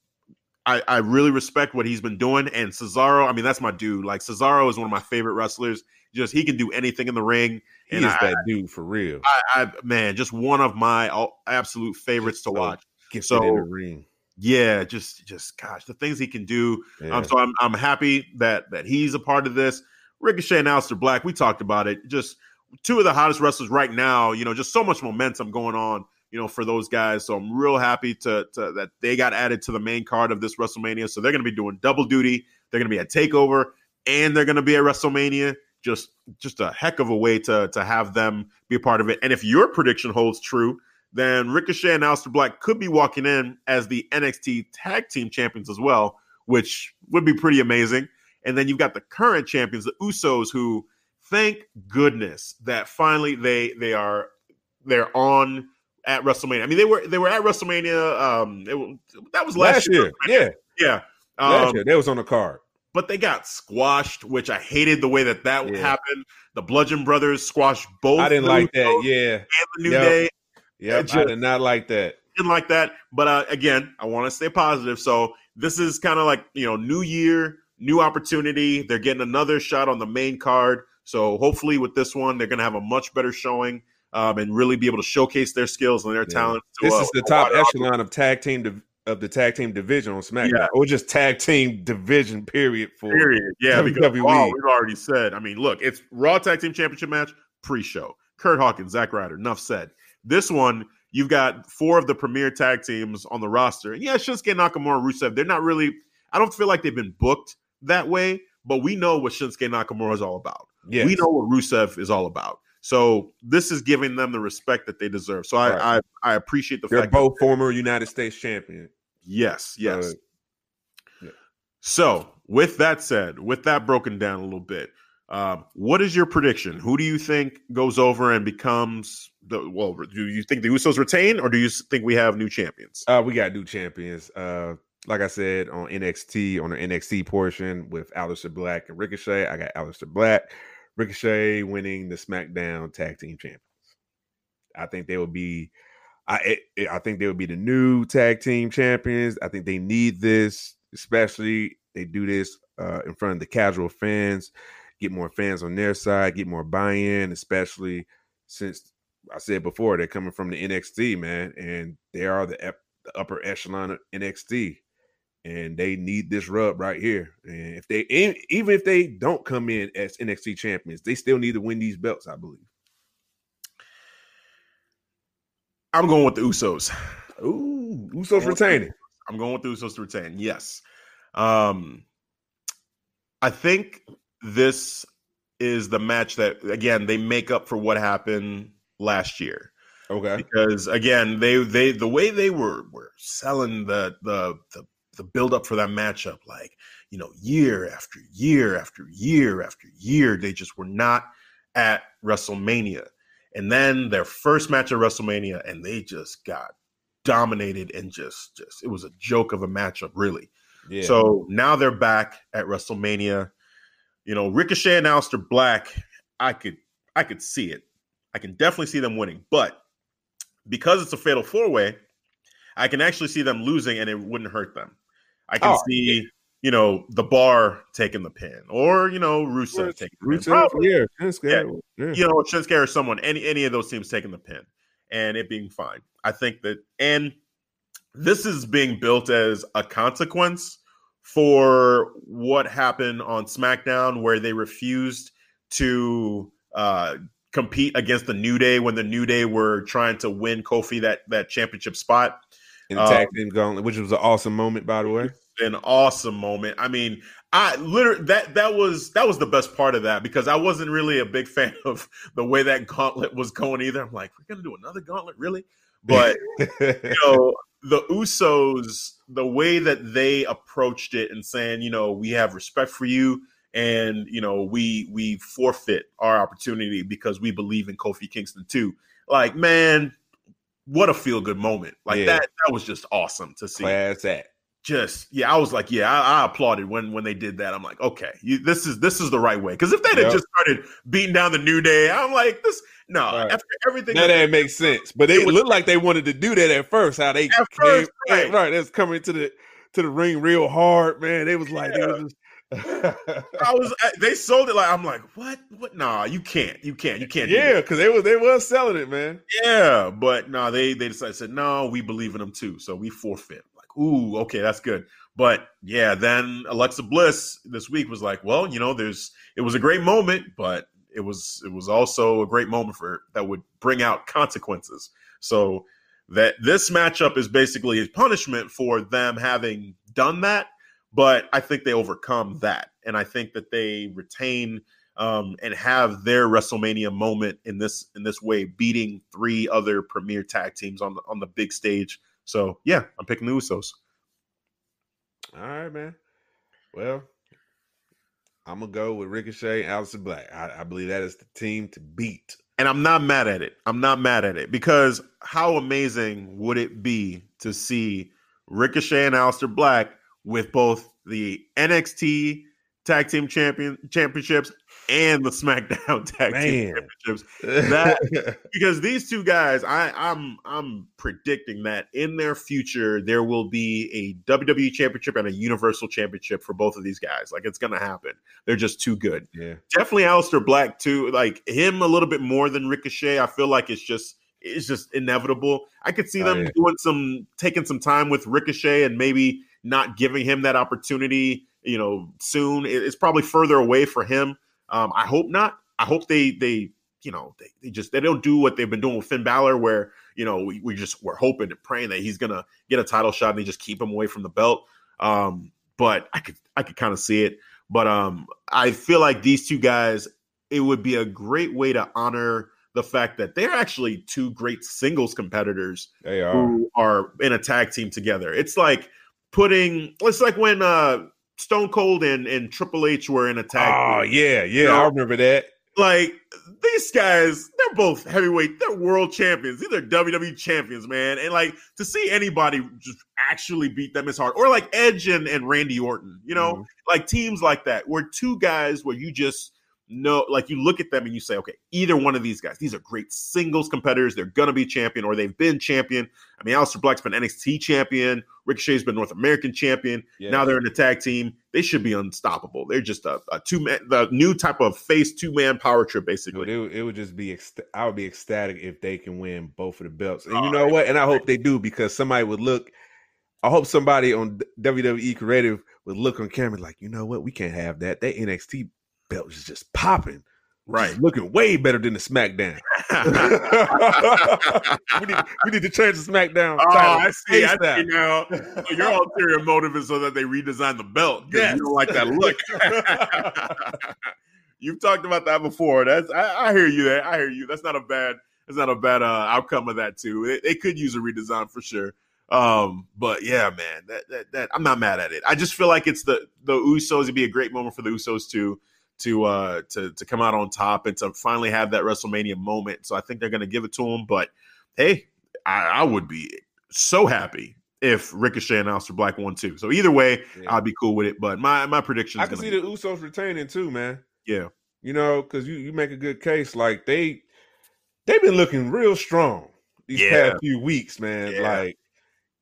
I, I really respect what he's been doing. And Cesaro, I mean, that's my dude. Like Cesaro is one of my favorite wrestlers. Just he can do anything in the ring. He and is I, that dude for real. I, I man, just one of my all, absolute favorites to So watch. So- in the ring. Yeah, just just gosh, the things he can do. Yeah. Um, so I'm I'm happy that that he's a part of this. Ricochet and Aleister Black, we talked about it. Just two of the hottest wrestlers right now. You know, just so much momentum going on. You know, for those guys. So I'm real happy to, to that they got added to the main card of this WrestleMania. So they're going to be doing double duty. They're going to be at Takeover, and they're going to be at WrestleMania. Just just a heck of a way to to have them be a part of it. And if your prediction holds true, then Ricochet and Aleister Black could be walking in as the NXT Tag Team Champions as well, which would be pretty amazing. And then you've got the current champions, the Usos, who thank goodness that finally they they are they're on at WrestleMania. I mean, they were they were at WrestleMania. Um, it, that was last, last year. year. Yeah, Yeah. last Um, year. That was on the card. but they got squashed, which I hated the way that that Yeah. happened. The Bludgeon Brothers squashed both. I didn't like that. Yeah, And the New Yep. Day. yeah. I did not like that. didn't like that. But uh, again, I want to stay positive. So this is kind of like you know, new year, new opportunity. They're getting another shot on the main card. So hopefully, with this one, they're going to have a much better showing um, and really be able to showcase their skills and their Yeah. talent. to, This uh, is the top echelon of tag team div- of the tag team division on SmackDown, Yeah. or just tag team division. Period. For Period. Yeah, because WWE. We've already said. I mean, look, it's Raw Tag Team Championship match pre-show. Curt Hawkins, Zack Ryder, enough said. This one, you've got four of the premier tag teams on the roster. And yeah, Shinsuke Nakamura and Rusev, they're not really, I don't feel like they've been booked that way, but we know what Shinsuke Nakamura is all about. yes. We know what Rusev is all about. So this is giving them the respect that they deserve. So I Right. I, I appreciate the they're fact both former United States champion. Yes, yes. Uh, yeah. So, with that said, with that broken down a little bit, um, what is your prediction? Who do you think goes over and becomes the well? Do you think the Usos retain, or do you think we have new champions? Uh, we got new champions. Uh, like I said on NXT on the NXT portion with Aleister Black and Ricochet, I got Aleister Black, Ricochet winning the SmackDown Tag Team Champions. I think they will be. I it, I think they would be the new tag team champions. I think they need this, especially they do this uh, in front of the casual fans, get more fans on their side, get more buy-in, especially since I said before they're coming from the NXT man, and they are the, ep- the upper echelon of NXT, and they need this rub right here. And if they even if they don't come in as NXT champions, they still need to win these belts. I believe. I'm going with the Usos. Ooh, Usos retaining. I'm going with the Usos to retain. Yes. Um, I think this is the match that again they make up for what happened last year. Okay. because again they they the way they were were selling the the the, the build up for that matchup like you know year after year after year after year they just were not at WrestleMania and then their first match at WrestleMania and they just got dominated and just just it was a joke of a matchup really Yeah. so now they're back at WrestleMania. You know, Ricochet and Aleister Black, I could I could see it. I can definitely see them winning, but because it's a fatal four way, I can actually see them losing and it wouldn't hurt them. I can Oh, see, you know, the bar taking the pin or, you know, Rusev taking the pin. Rusev, Probably, yeah, Shinsuke, yeah. you know, Shinsuke or someone, any any of those teams taking the pin and it being fine. I think that, and this is being built as a consequence for what happened on SmackDown, where they refused to uh, compete against the New Day when the New Day were trying to win Kofi that that championship spot. In the um, tag team gauntlet, which was an awesome moment, by the way. An awesome moment. I mean, I literally that that was that was the best part of that because I wasn't really a big fan of the way that gauntlet was going either. I'm like, we're gonna do another gauntlet, really? But you know, the Usos, the way that they approached it and saying, you know, we have respect for you and you know, we we forfeit our opportunity because we believe in Kofi Kingston too. Like, man, what a feel good moment. Like Yeah. that that was just awesome to see. Class act. just yeah, I was like, yeah, I, I, applauded when when they did that. I'm like, okay, you, this is this is the right way. Because if they had Yep. just started beating down the New Day, I'm like, this no. Right. After everything That didn't make sense, but it looked like they wanted to do that at first. How they At came, first, right. right? That's coming to the to the ring real hard, man. It was like they was just, I was they sold it like I'm like, what? What? Nah, you can't. You can't. You can't. yeah, because they was they was selling it, man. Yeah, but no, they they decided said no, we believe in them too, so we forfeit. Like, ooh, okay, that's good. But yeah, then Alexa Bliss this week was like, well, you know, there's it was a great moment, but it was it was also a great moment for that would bring out consequences. So that this matchup is basically a punishment for them having done that, but I think they overcome that, and I think that they retain um, and have their WrestleMania moment in this in this way, beating three other premier tag teams on the on the big stage. So yeah, I'm picking the Usos. All right, man. Well, I'm gonna go with Ricochet and Aleister Black. I, I believe that is the team to beat. And I'm not mad at it. I'm not mad at it because how amazing would it be to see Ricochet and Aleister Black with both the NXT Tag Team Champion Championships and the SmackDown Tag Team Championships? That- because these two guys, I, I'm I'm predicting that in their future there will be a WWE Championship and a Universal Championship for both of these guys. Like it's gonna happen. They're just too good. yeah, Definitely Aleister Black too. Like him a little bit more than Ricochet. I feel like it's just it's just inevitable. I could see Oh, them yeah. doing some taking some time with Ricochet and maybe not giving him that opportunity. You know, soon it's probably further away for him. Um, I hope not. I hope they they you know they, they just they don't do what they've been doing with Finn Balor, where you know we, we just we're hoping and praying that he's gonna get a title shot and they just keep him away from the belt. Um, but I could I could kind of see it. But um, I feel like these two guys, it would be a great way to honor the fact that they're actually two great singles competitors they are. who are in a tag team together. It's like putting it's like when uh Stone Cold and, and Triple H were in a tag Oh yeah, yeah, You know? I remember that. Like these guys, they're both heavyweight, they're world champions. These are WWE champions, man. And like to see anybody just actually beat them is hard. Or like Edge and, and Randy Orton, you know, Mhm. like teams like that, where two guys where you just know, like you look at them and you say, okay, either one of these guys, these are great singles competitors. They're gonna be champion or they've been champion. I mean, Aleister Black's been NXT champion, Ricochet's been North American champion. Yeah. Now they're in the tag team. They should be unstoppable. They're just a, a two man, the new type of face two man power trip, Dude, basically. it, would- it would just be ecst- I would be ecstatic if they can win both of the belts. And Oh, you know what? And I hope they do because somebody would look. I hope somebody on WWE Creative would look on camera like, you know what? We can't have that. That NXT belt is just popping, Right. Just looking way better than the SmackDown. we, need, we need to change the SmackDown. Oh, title I see. I see now. So your ulterior motive is so that they redesign the belt because Yes. you don't like that look. You've talked about that before. That's I, I hear you. There, I hear you. That's not a bad. That's not a bad uh, outcome of that too. They, they could use a redesign for sure. Um, but yeah, man, that, that that I'm not mad at it. I just feel like it's the the Usos. It'd be a great moment for the Usos to to uh to to come out on top and to finally have that WrestleMania moment. So I think they're going to give it to him. But hey, I, I would be so happy if Ricochet and Aleister Black won too. So either way, Yeah. I'd be cool with it. But my my prediction I can see to the Usos retaining too, man. yeah. You know, because you, you make a good case. Like they they've been looking real strong these Yeah. past few weeks, man. Yeah. Like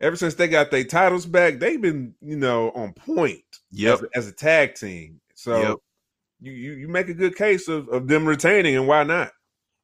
ever since they got their titles back, they've been, you know, on point Yep. as, a, as a tag team. So Yep. You, you you make a good case of, of them retaining, and why not?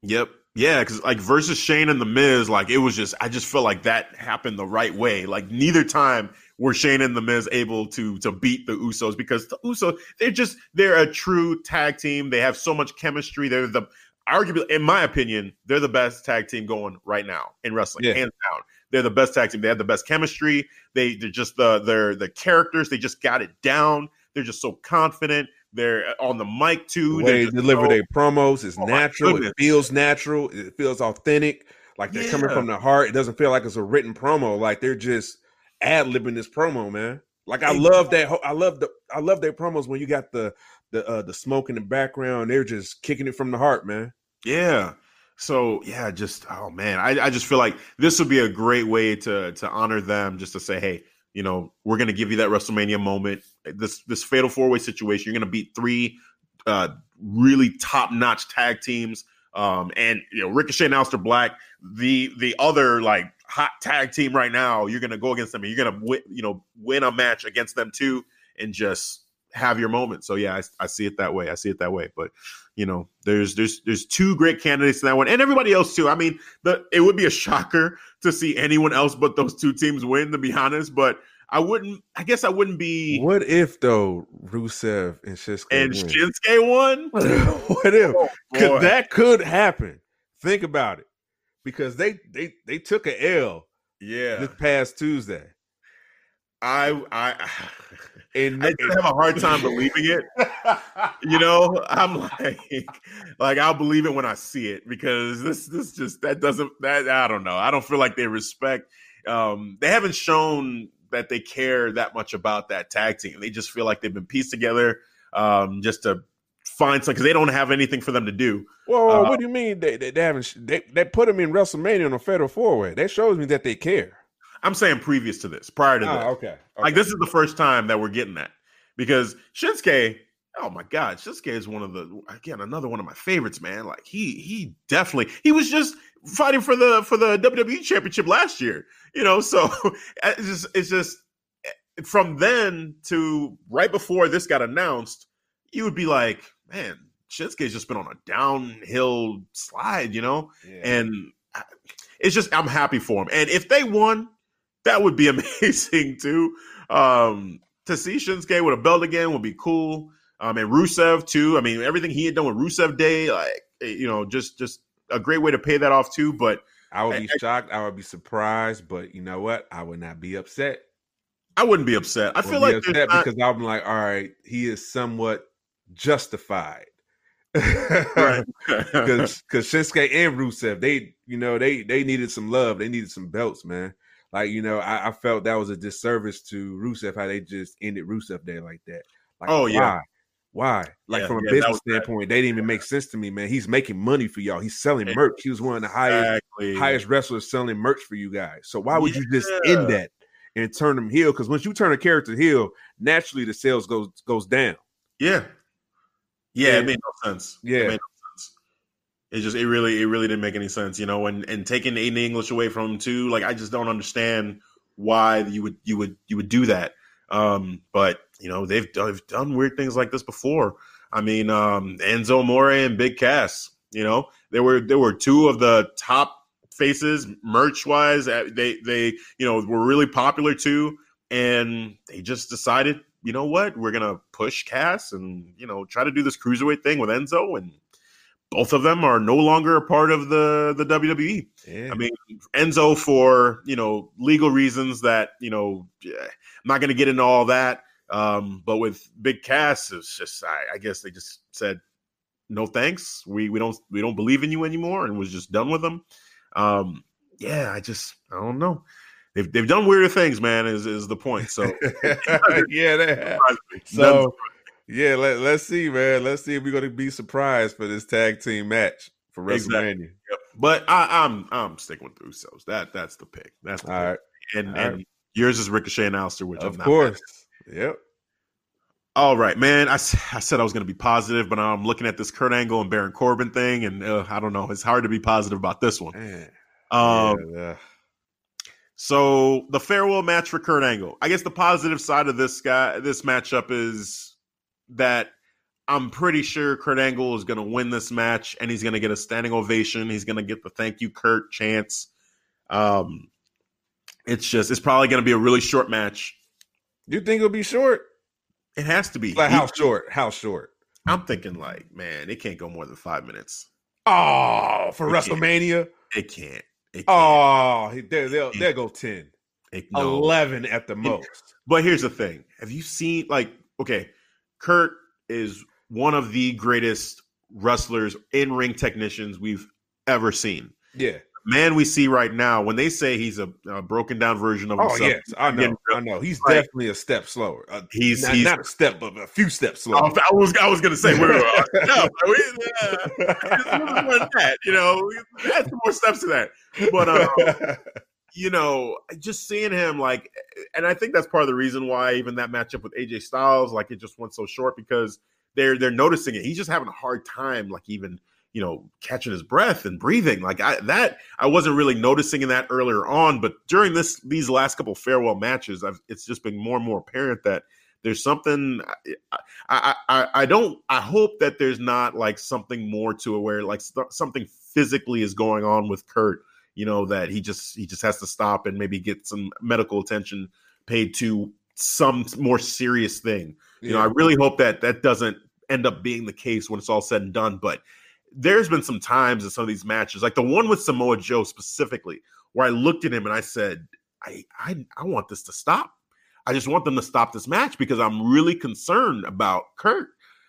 Yep. Yeah, because like versus Shane and the Miz, like it was just I just feel like that happened the right way. Like neither time were Shane and the Miz able to to beat the Usos because the Usos they're just they're a true tag team. They have so much chemistry. They're the arguably, in my opinion, they're the best tag team going right now in wrestling, Yeah. hands down. They're the best tag team. They have the best chemistry. They they're just the they're the characters. They just got it down. They're just so confident. They're on the mic too. They're they deliver their promos It's Oh, natural. It feels natural. It feels authentic. Like they're coming from the heart. It doesn't feel like it's a written promo. Like they're just ad libbing this promo, man. Like I Exactly. love that. ho- I love the. I love their promos when you got the the uh, the smoke in the background. They're just kicking it from the heart, man. Yeah. So yeah, just oh man, I, I just feel like this would be a great way to to honor them, just to say, hey, you know, we're going to give you that WrestleMania moment. This this fatal four way situation. You're going to beat three uh, really top notch tag teams. Um, and you know, Ricochet and Aleister Black, the the other like hot tag team right now. You're going to go against them. And you're going to win, you know, win a match against them too, and just have your moment. So yeah, I, I, see it that way. I see it that way. But you know, there's there's there's two great candidates in that one, and everybody else too. I mean, the it would be a shocker to see anyone else but those two teams win. To be honest, but I wouldn't. I guess I wouldn't be. What if though Rusev and Shinsuke and win? Shinsuke won? what if? Oh, could that could happen? Think about it, because they they they took a L. Yeah, this past Tuesday. I I and I have a hard time believing it. you know, I'm like, like I'll believe it when I see it because this this just that doesn't that I don't know. I don't feel like they respect. Um, they haven't shown that they care that much about that tag team. They just feel like they've been pieced together um, just to find something because they don't have anything for them to do. Well, uh, what do you mean they, they, they haven't? They, they put them in WrestleMania on a fatal Four Way. That shows me that they care. I'm saying previous to this, prior to oh, this. Okay, okay. Like this is the first time that we're getting that because Shinsuke. Oh my God, Shinsuke is one of the again another one of my favorites, man. Like he he definitely he was just fighting for the for the WWE Championship last year, you know. So it's just it's just eh, from then to right before this got announced, you would be like, man, Shinsuke's just been on a downhill slide, you know, yeah. and it's just I'm happy for him. And if they won, that would be amazing too. Um, to see Shinsuke with a belt again would be cool. Um, and Rusev too. I mean, everything he had done with Rusev Day, like eh, you know, just just a great way to pay that off too. But I would be I, shocked. I would be surprised. But you know what? I would not be upset. I wouldn't be upset. I, I feel like upset not... because I'm like, all right, he is somewhat justified. right. Because Shinsuke and Rusev, they you know they they needed some love. They needed some belts, man. Like you know, I, I felt that was a disservice to Rusev how they just ended Rusev Day like that. Like, oh yeah. Why? Why? Like yeah, from a yeah, business standpoint, they didn't even make sense to me, man. He's making money for y'all. He's selling merch. He was one of the highest highest wrestlers selling merch for you guys. So why would yeah. you just end that and turn him heel? Because once you turn a character heel, naturally the sales goes goes down. Yeah, yeah, and, it made no sense. Yeah, it, just it really it really didn't make any sense, you know. And and taking Aiden English away from him too, like I just don't understand why you would you would you would do that. Um, but you know they've they've done weird things like this before. I mean, um, Enzo Amore and Big Cass. You know, there were there were two of the top faces merch wise. They they you know were really popular too, and they just decided, you know what, we're gonna push Cass and you know try to do this cruiserweight thing with Enzo and both of them are no longer a part of the the WWE. Yeah. I mean, Enzo for you know legal reasons that you know I'm not going to get into all that. Um, but with Big Cass, it's just I, I, guess they just said no thanks. We we don't we don't believe in you anymore, and was just done with them. Um, yeah, I just I don't know. They've they've done weirder things, man. Is is the point? So yeah, they have. So yeah, let, let's see, man. Let's see if we're gonna be surprised for this tag team match for WrestleMania. Exactly. Yep. But I, am I'm, I'm sticking with the Usos. That that's the pick. That's the all pick. right. And all and right. yours is Ricochet and Aleister, which of course. Yep. All right, man. I, I said I was going to be positive, but I'm looking at this Kurt Angle and Baron Corbin thing, and uh, I don't know. It's hard to be positive about this one. Man. Um, yeah, So the farewell match for Kurt Angle. I guess the positive side of this guy, this matchup is that I'm pretty sure Kurt Angle is going to win this match, and he's going to get a standing ovation. He's going to get the "Thank you, Kurt" chance. Um, it's just it's probably going to be a really short match. You think it'll be short? It has to be. Like how short? How short? I'm thinking like, man, it can't go more than five minutes. Oh, for it WrestleMania, can't. it can't. It can't. Oh, there, they'll, they'll go 10, it, no. 11 at the most. But here's the thing: Have you seen like, okay, Kurt is one of the greatest wrestlers, in ring technicians we've ever seen. Yeah, man we see right now when they say he's a, a broken down version of oh, himself. yes, I know, I know. He's like, definitely a step slower. Uh, he's not, he's not a step, but a few steps slower. I was I was gonna say, we're, uh, no, we, uh, that, you know, add some more steps to that. But uh, you know, just seeing him like and I think that's part of the reason why even that matchup with AJ Styles, like it just went so short because they're they're noticing it. He's just having a hard time, like even you know catching his breath and breathing. Like I that I wasn't really noticing in that earlier on, but during this these last couple farewell matches, I've, it's just been more and more apparent that there's something I, I I don't I hope that there's not like something more to it where like st- something physically is going on with Kurt you know that he just he just has to stop and maybe get some medical attention paid to some more serious thing yeah. you know i really hope that that doesn't end up being the case when it's all said and done but there's been some times in some of these matches like the one with samoa joe specifically where i looked at him and i said i i, I want this to stop I just want them to stop this match because I'm really concerned about Kurt.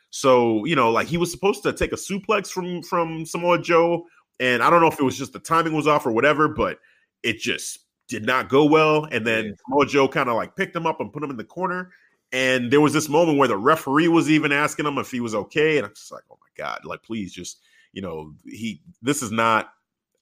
So, you know, like he was supposed to take a suplex from from Samoa Joe, and I don't know if it was just the timing was off or whatever, but it just did not go well. And then. Samoa Joe kind of like picked him up and put him in the corner. And there was this moment where the referee was even asking him if he was okay. And I'm just like, oh my God, like please just, you know, he this is not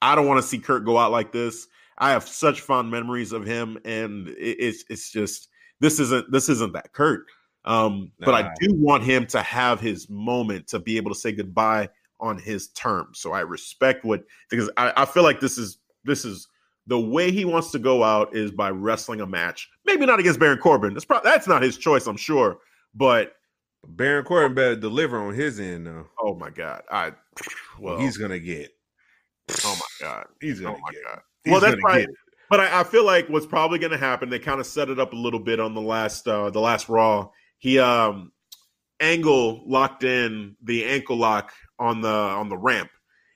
I don't want to see Kurt go out like this. I have such fond memories of him, and it, it's it's just this isn't this isn't that Kurt. Um, nah. but I do want him to have his moment to be able to say goodbye on his terms. So I respect what because I, I feel like this is this is the way he wants to go out is by wrestling a match. Maybe not against Baron Corbin. That's probably that's not his choice, I'm sure. But Baron Corbin better deliver on his end though. Oh my god. I well he's gonna get. Oh my god. He's gonna oh get. God. well, that's right. But I, I, feel like what's probably going to happen. They kind of set it up a little bit on the last uh, the last Raw. He um Angle locked in the ankle lock on the on the ramp,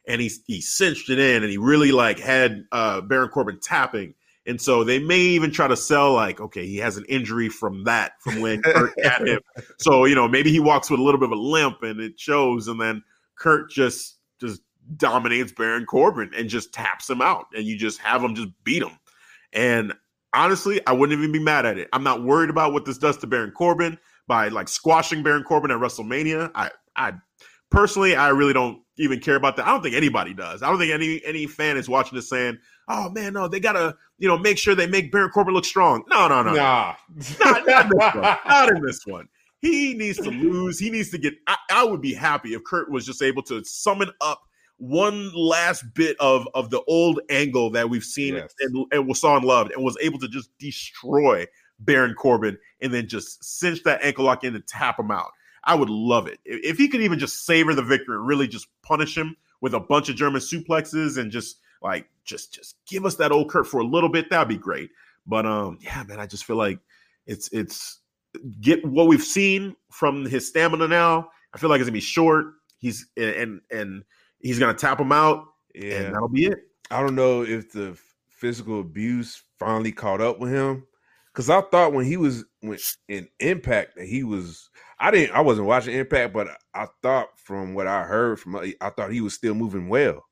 and he he cinched it in, and he really like had uh, Baron Corbin tapping. And so they may even try to sell like, okay, he has an injury from that, from when Kurt had him. So you know, maybe he walks with a little bit of a limp, and it shows. And then Kurt just just dominates Baron Corbin and just taps him out, and you just have him just beat him. And honestly, I wouldn't even be mad at it. I'm not worried about what this does to Baron Corbin by like squashing Baron Corbin at WrestleMania. I, I personally, I really don't even care about that. I don't think anybody does. I don't think any any fan is watching this saying, "Oh man, no, they gotta you know make sure they make Baron Corbin look strong." No, no, no, nah, not, not, in this one. not in this one. He needs to lose. He needs to get. I, I would be happy if Kurt was just able to summon up one last bit of of the old angle that we've seen yes. and, and we saw and loved, and was able to just destroy Baron Corbin and then just cinch that ankle lock in and tap him out. I would love it if he could even just savor the victory, really just punish him with a bunch of German suplexes and just like just just give us that old Kurt for a little bit. That'd be great. But um, yeah, man, I just feel like it's it's get what we've seen from his stamina now. I feel like it's gonna be short. He's and and he's gonna tap him out, yeah. and that'll be it. I don't know if the physical abuse finally caught up with him because I thought when he was when in Impact that he was. I didn't. I wasn't watching Impact, but I thought from what I heard from, uh, I thought he was still moving well.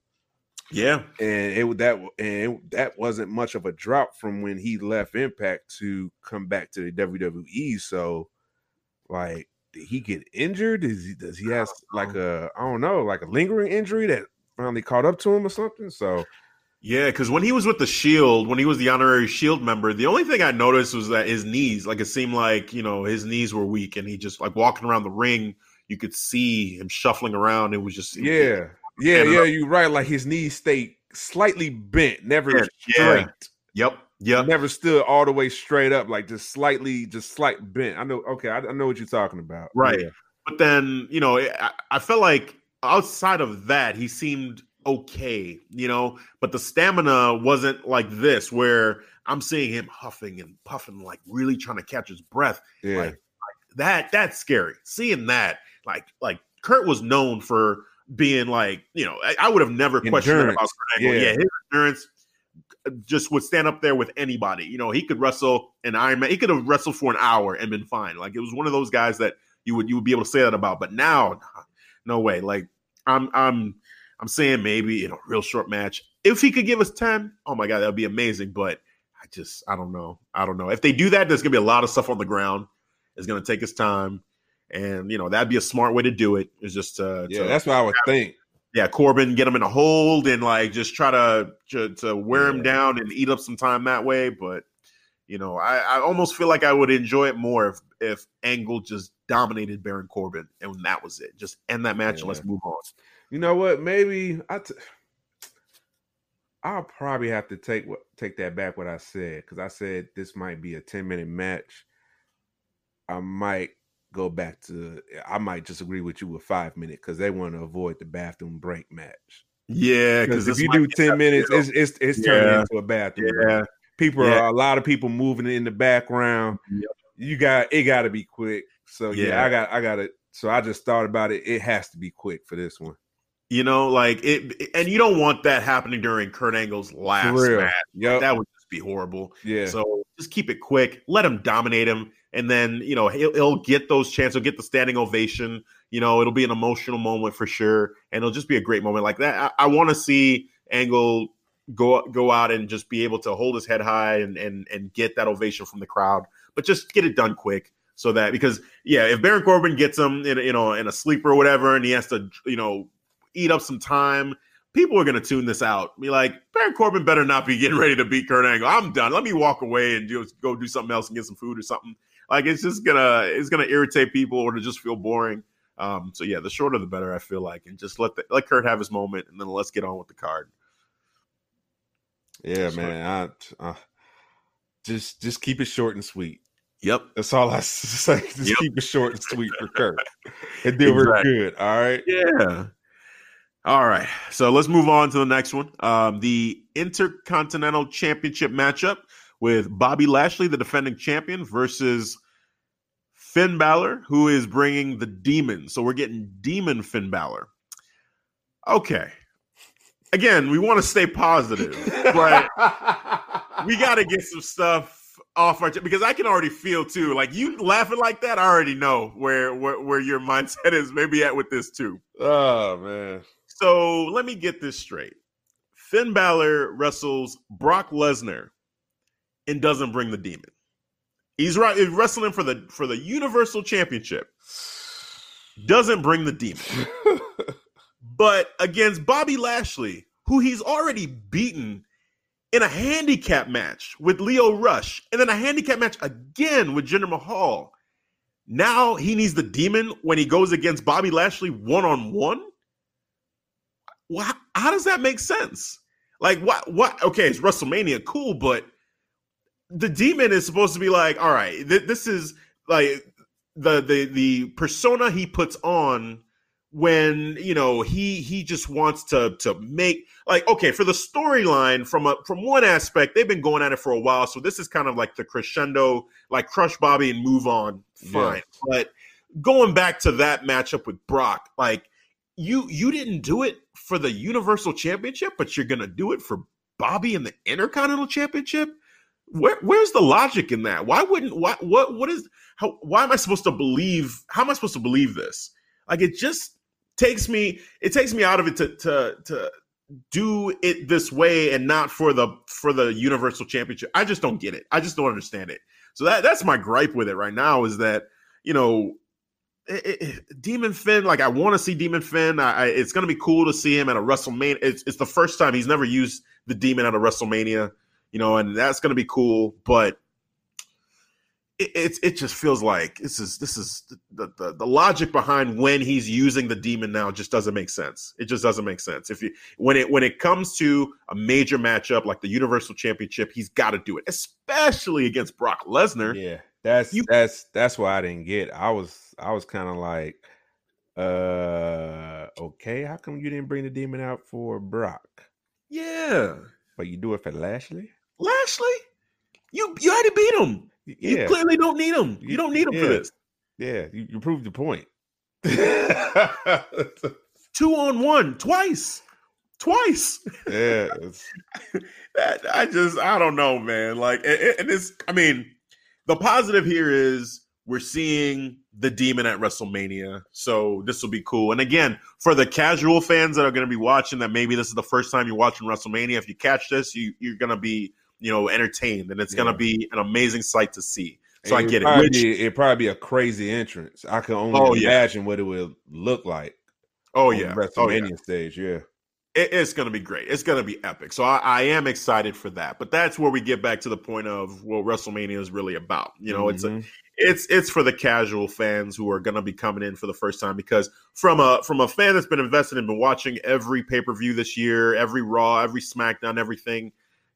Yeah, and it that and it, that wasn't much of a drop from when he left Impact to come back to the WWE. So, like, did he get injured? Does he does he has like a I don't know, like a lingering injury that finally caught up to him or something? So yeah, because when he was with the Shield, when he was the honorary Shield member, the only thing I noticed was that his knees, like it seemed like you know his knees were weak, and he just like walking around the ring, you could see him shuffling around. It was just yeah, yeah, yeah. You're right. Like his knees stayed slightly bent, never yeah, straight. Yeah. Yep. Yeah, never stood all the way straight up, like just slightly, just slight bent. I know. Okay, I, I know what you're talking about. Right. Yeah. But then you know, I, I felt like outside of that, he seemed okay. You know, but the stamina wasn't like this, where I'm seeing him huffing and puffing, like really trying to catch his breath. Yeah. Like, like that. That's scary. Seeing that, like, like Kurt was known for being like, you know, I, I would have never endurance. questioned about Kurt Angle. Yeah. yeah, his endurance just would stand up there with anybody. You know, he could wrestle an Iron Man. He could have wrestled for an hour and been fine. Like it was one of those guys that you would you would be able to say that about. But now, no way. Like I'm I'm I'm saying maybe in a real short match, if he could give us ten, oh my god, that would be amazing. But I just I don't know. I don't know. If they do that, there's gonna be a lot of stuff on the ground. It's gonna take us time. And you know that'd be a smart way to do it. Is just uh, yeah, to, that's what I would think yeah, Corbin, get him in a hold and like just try to to, to wear him down and eat up some time that way. But You know, I, I almost feel like I would enjoy it more if if Angle just dominated Baron Corbin and that was it. Just end that match Yeah. and let's move on. You know what? Maybe I. T- I'll probably have to take what take that back. What I said because I said this might be a ten minute match. I might go back to. I might just agree with you with five minute because they want to avoid the bathroom break match. Yeah, Because if you do ten minutes, it's it's it's turning Yeah. into a bathroom. break. yeah, People Yeah. are a lot of people moving in the background. Yep. You got it. Got to be quick. So yeah, Yeah. I got I got it. So I just thought about it. It has to be quick for this one. You know, like it, and you don't want that happening during Kurt Angle's last match. Yep. That would just be horrible. yeah. So just keep it quick. Let him dominate him, and then you know he'll, he'll get those chances. He'll get the standing ovation. You know, it'll be an emotional moment for sure, and it'll just be a great moment like that. I, I want to see Angle go go out and just be able to hold his head high and and and get that ovation from the crowd, but just get it done quick. So that because yeah, if Baron Corbin gets him in a- you know in a sleeper or whatever, and he has to you know eat up some time, people are going to tune this out. Be like, Baron Corbin better not be getting ready to beat Kurt Angle. I'm done. Let me walk away and just go do something else and get some food or something. Like it's just gonna it's gonna irritate people or to just feel boring. Um, so yeah, the shorter the better. I feel like, and just let the, let Kurt have his moment, and then let's get on with the card. Yeah, That's man. I, uh, just just keep it short and sweet. Yep. That's all I say. Just Yep. keep it short and sweet for Kurt. And then we're good. All right. Yeah. All right. So let's move on to the next one. Um, the Intercontinental Championship matchup with Bobby Lashley, the defending champion, versus Finn Balor, who is bringing the demon. So we're getting demon Finn Balor. Okay. Again, we want to stay positive, but we got to get some stuff off our chest because I can already feel too. Like you laughing like that, I already know where where, where your mindset is maybe at with this too. oh man. So let me get this straight. Finn Balor wrestles Brock Lesnar and doesn't bring the demon. He's right wrestling for the for the Universal Championship. Doesn't bring the demon. But against Bobby Lashley, who he's already beaten in a handicap match with Lio Rush, and then a handicap match again with Jinder Mahal. Now he needs the demon when he goes against Bobby Lashley one on one. Why? How does that make sense? Like what? What? Okay, it's WrestleMania, cool, but the demon is supposed to be like, all right, th- this is like the the the persona he puts on when you know he he just wants to to make like okay for the storyline from a from one aspect they've been going at it for a while so this is kind of like the crescendo like crush bobby and move on fine Yes. but going back to that matchup with brock like you you didn't do it for the universal championship but you're gonna do it for bobby in the intercontinental championship? Where, where's the logic in that? Why wouldn't what what what is how why am i supposed to believe how am i supposed to believe this? Like it just takes me it takes me out of it to to to do it this way and not for the for the universal championship. I just don't get it. I just don't understand it. So that that's my gripe with it right now is that you know it, it, demon finn like i want to see demon finn I, I, it's going to be cool to see him at a wrestlemania it's, it's the first time he's never used the demon at a wrestlemania you know and that's going to be cool but it, it just feels like this is this is the, the the logic behind when he's using the demon now just doesn't make sense. It just doesn't make sense. If you when it when it comes to a major matchup like the Universal Championship, he's got to do it, especially against Brock Lesnar. Yeah. That's You- that's that's why I didn't get. I was I was kind of like, uh, okay. How come you didn't bring the demon out for Brock, Yeah, but you do it for Lashley? Lashley, you you already beat him. You clearly don't need him. You don't need him for this. yeah. You, you proved the point. Two on one, twice, twice. yeah, that I just I don't know, man. Like, and, and it's I mean, the positive here is we're seeing the demon at WrestleMania, so this will be cool. And again, for the casual fans that are going to be watching, that maybe this is the first time you're watching WrestleMania. If you catch this, you you're going to be you know entertained, and it's going to be an amazing sight to see. So I get it. probably Which, be- it'd probably be a crazy entrance. I can only Oh, yeah. imagine what it would look like. oh on yeah, the oh yeah. WrestleMania stage. Yeah, it, it's going to be great. It's going to be epic. So I, I, am excited for that. But that's where we get back to the point of what WrestleMania is really about. You know, mm-hmm. it's a, mm-hmm. it's it's for the casual fans who are going to be coming in for the first time because from a from a fan that's been invested and been watching every pay per view this year, every Raw, every SmackDown, everything.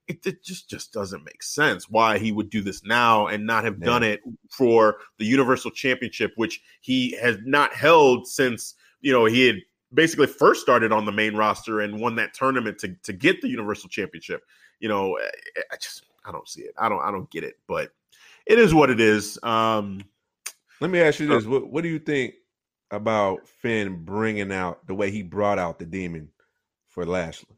It, it, just just doesn't make sense why he would do this now and not have yeah. done it for the Universal Championship, which he has not held since you know he had basically first started on the main roster and won that tournament to to get the Universal Championship. You know, eh, eh, I just I don't see it. I don't I don't get it, but it is what it is. Um, Let me ask you uh, this: what, what do you think about Finn bringing out the way he brought out the demon for Lashley?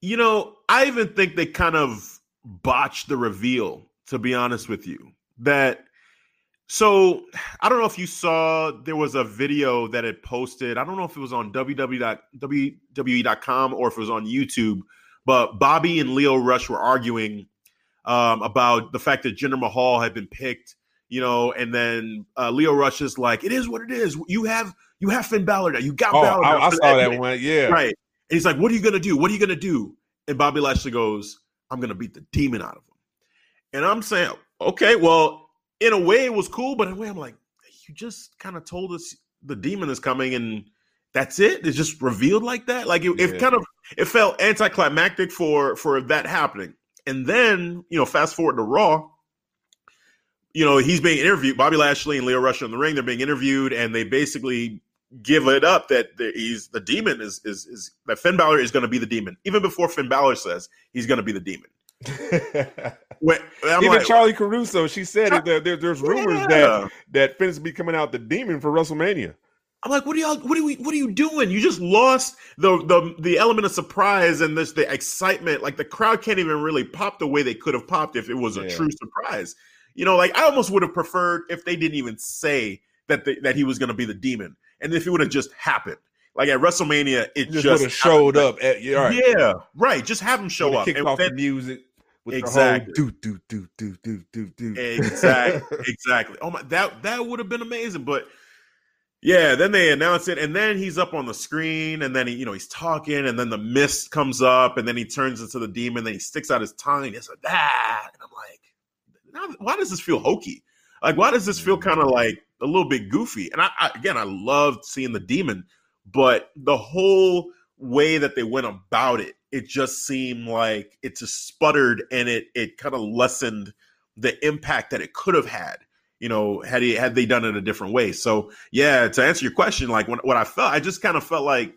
You know, I even think they kind of botched the reveal. To be honest with you, that so I don't know if you saw there was a video that it posted. I don't know if it was on www.wwe.com or if it was on YouTube, but Bobby and Lio Rush were arguing um, about the fact that Jinder Mahal had been picked, you know, and then uh, Lio Rush is like, "It is what it is. You have you have Finn Balor now. You got oh, Balor." I, I saw that one. Yeah, right. And he's like, "What are you gonna do? What are you gonna do?" And Bobby Lashley goes, "I'm gonna beat the demon out of him." And I'm saying, okay, well, in a way it was cool, but in a way I'm like, you just kind of told us the demon is coming and that's it. It's just revealed like that. Like it, yeah. it kind of it felt anticlimactic for for that happening. And then, you know, fast forward to Raw, you know, he's being interviewed. Bobby Lashley and Lio Rush in the ring, they're being interviewed, and they basically give it up that he's the demon is is is that Finn Balor is going to be the demon, even before Finn Balor says he's going to be the demon. when, Even like, Charly Caruso, she said it, there, there's rumors yeah. that that Finn's be coming out the demon for WrestleMania. I'm like, what are y'all? What are we? What are you doing? You just lost the the the element of surprise and this the excitement. Like the crowd can't even really pop the way they could have popped if it was a yeah. true surprise. You know, like I almost would have preferred if they didn't even say that that he was going to be the demon, and if it would have just happened. Like at WrestleMania, it just, just showed up. At, yeah, right. yeah, right. Just have him show up. Kick off then, the music with exactly. do do do do do do do. Exactly, exactly. Oh my, that that would have been amazing. But yeah, then they announce it, and then he's up on the screen, and then he, you know, he's talking, and then the mist comes up, and then he turns into the demon. Then he sticks out his tongue, and he's like that, and I'm like, now, why does this feel hokey? Like, why does this feel mm-hmm. kind of like a little bit goofy? And I, I again, I loved seeing the demon, but the whole way that they went about it it just seemed like it just sputtered and it it kind of lessened the impact that it could have had you know had he had they done it a different way. So yeah to answer your question like when, what i felt i just kind of felt like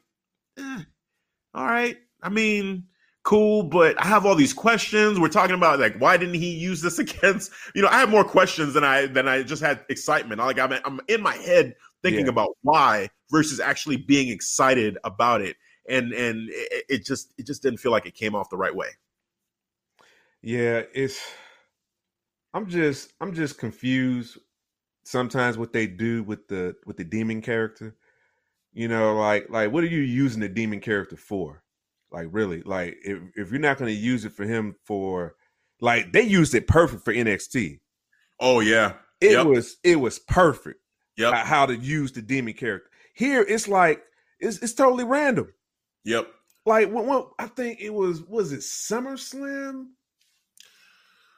eh, all right i mean cool but i have all these questions. We're talking about like why didn't he use this against you know i have more questions than i than i just had excitement. Like i'm, I'm in my head thinking yeah. about why versus actually being excited about it and and it, it just it just didn't feel like it came off the right way. Yeah, it's I'm just I'm just confused sometimes what they do with the with the demon character. You know, like like what are you using the demon character for? Like really, like if if you're not going to use it for him for like they used it perfect for NXT. Oh yeah. It yep. was it was perfect. Yeah. How to use the demon character. Here it's like it's it's totally random. Yep. Like when, when I think it was was it SummerSlam?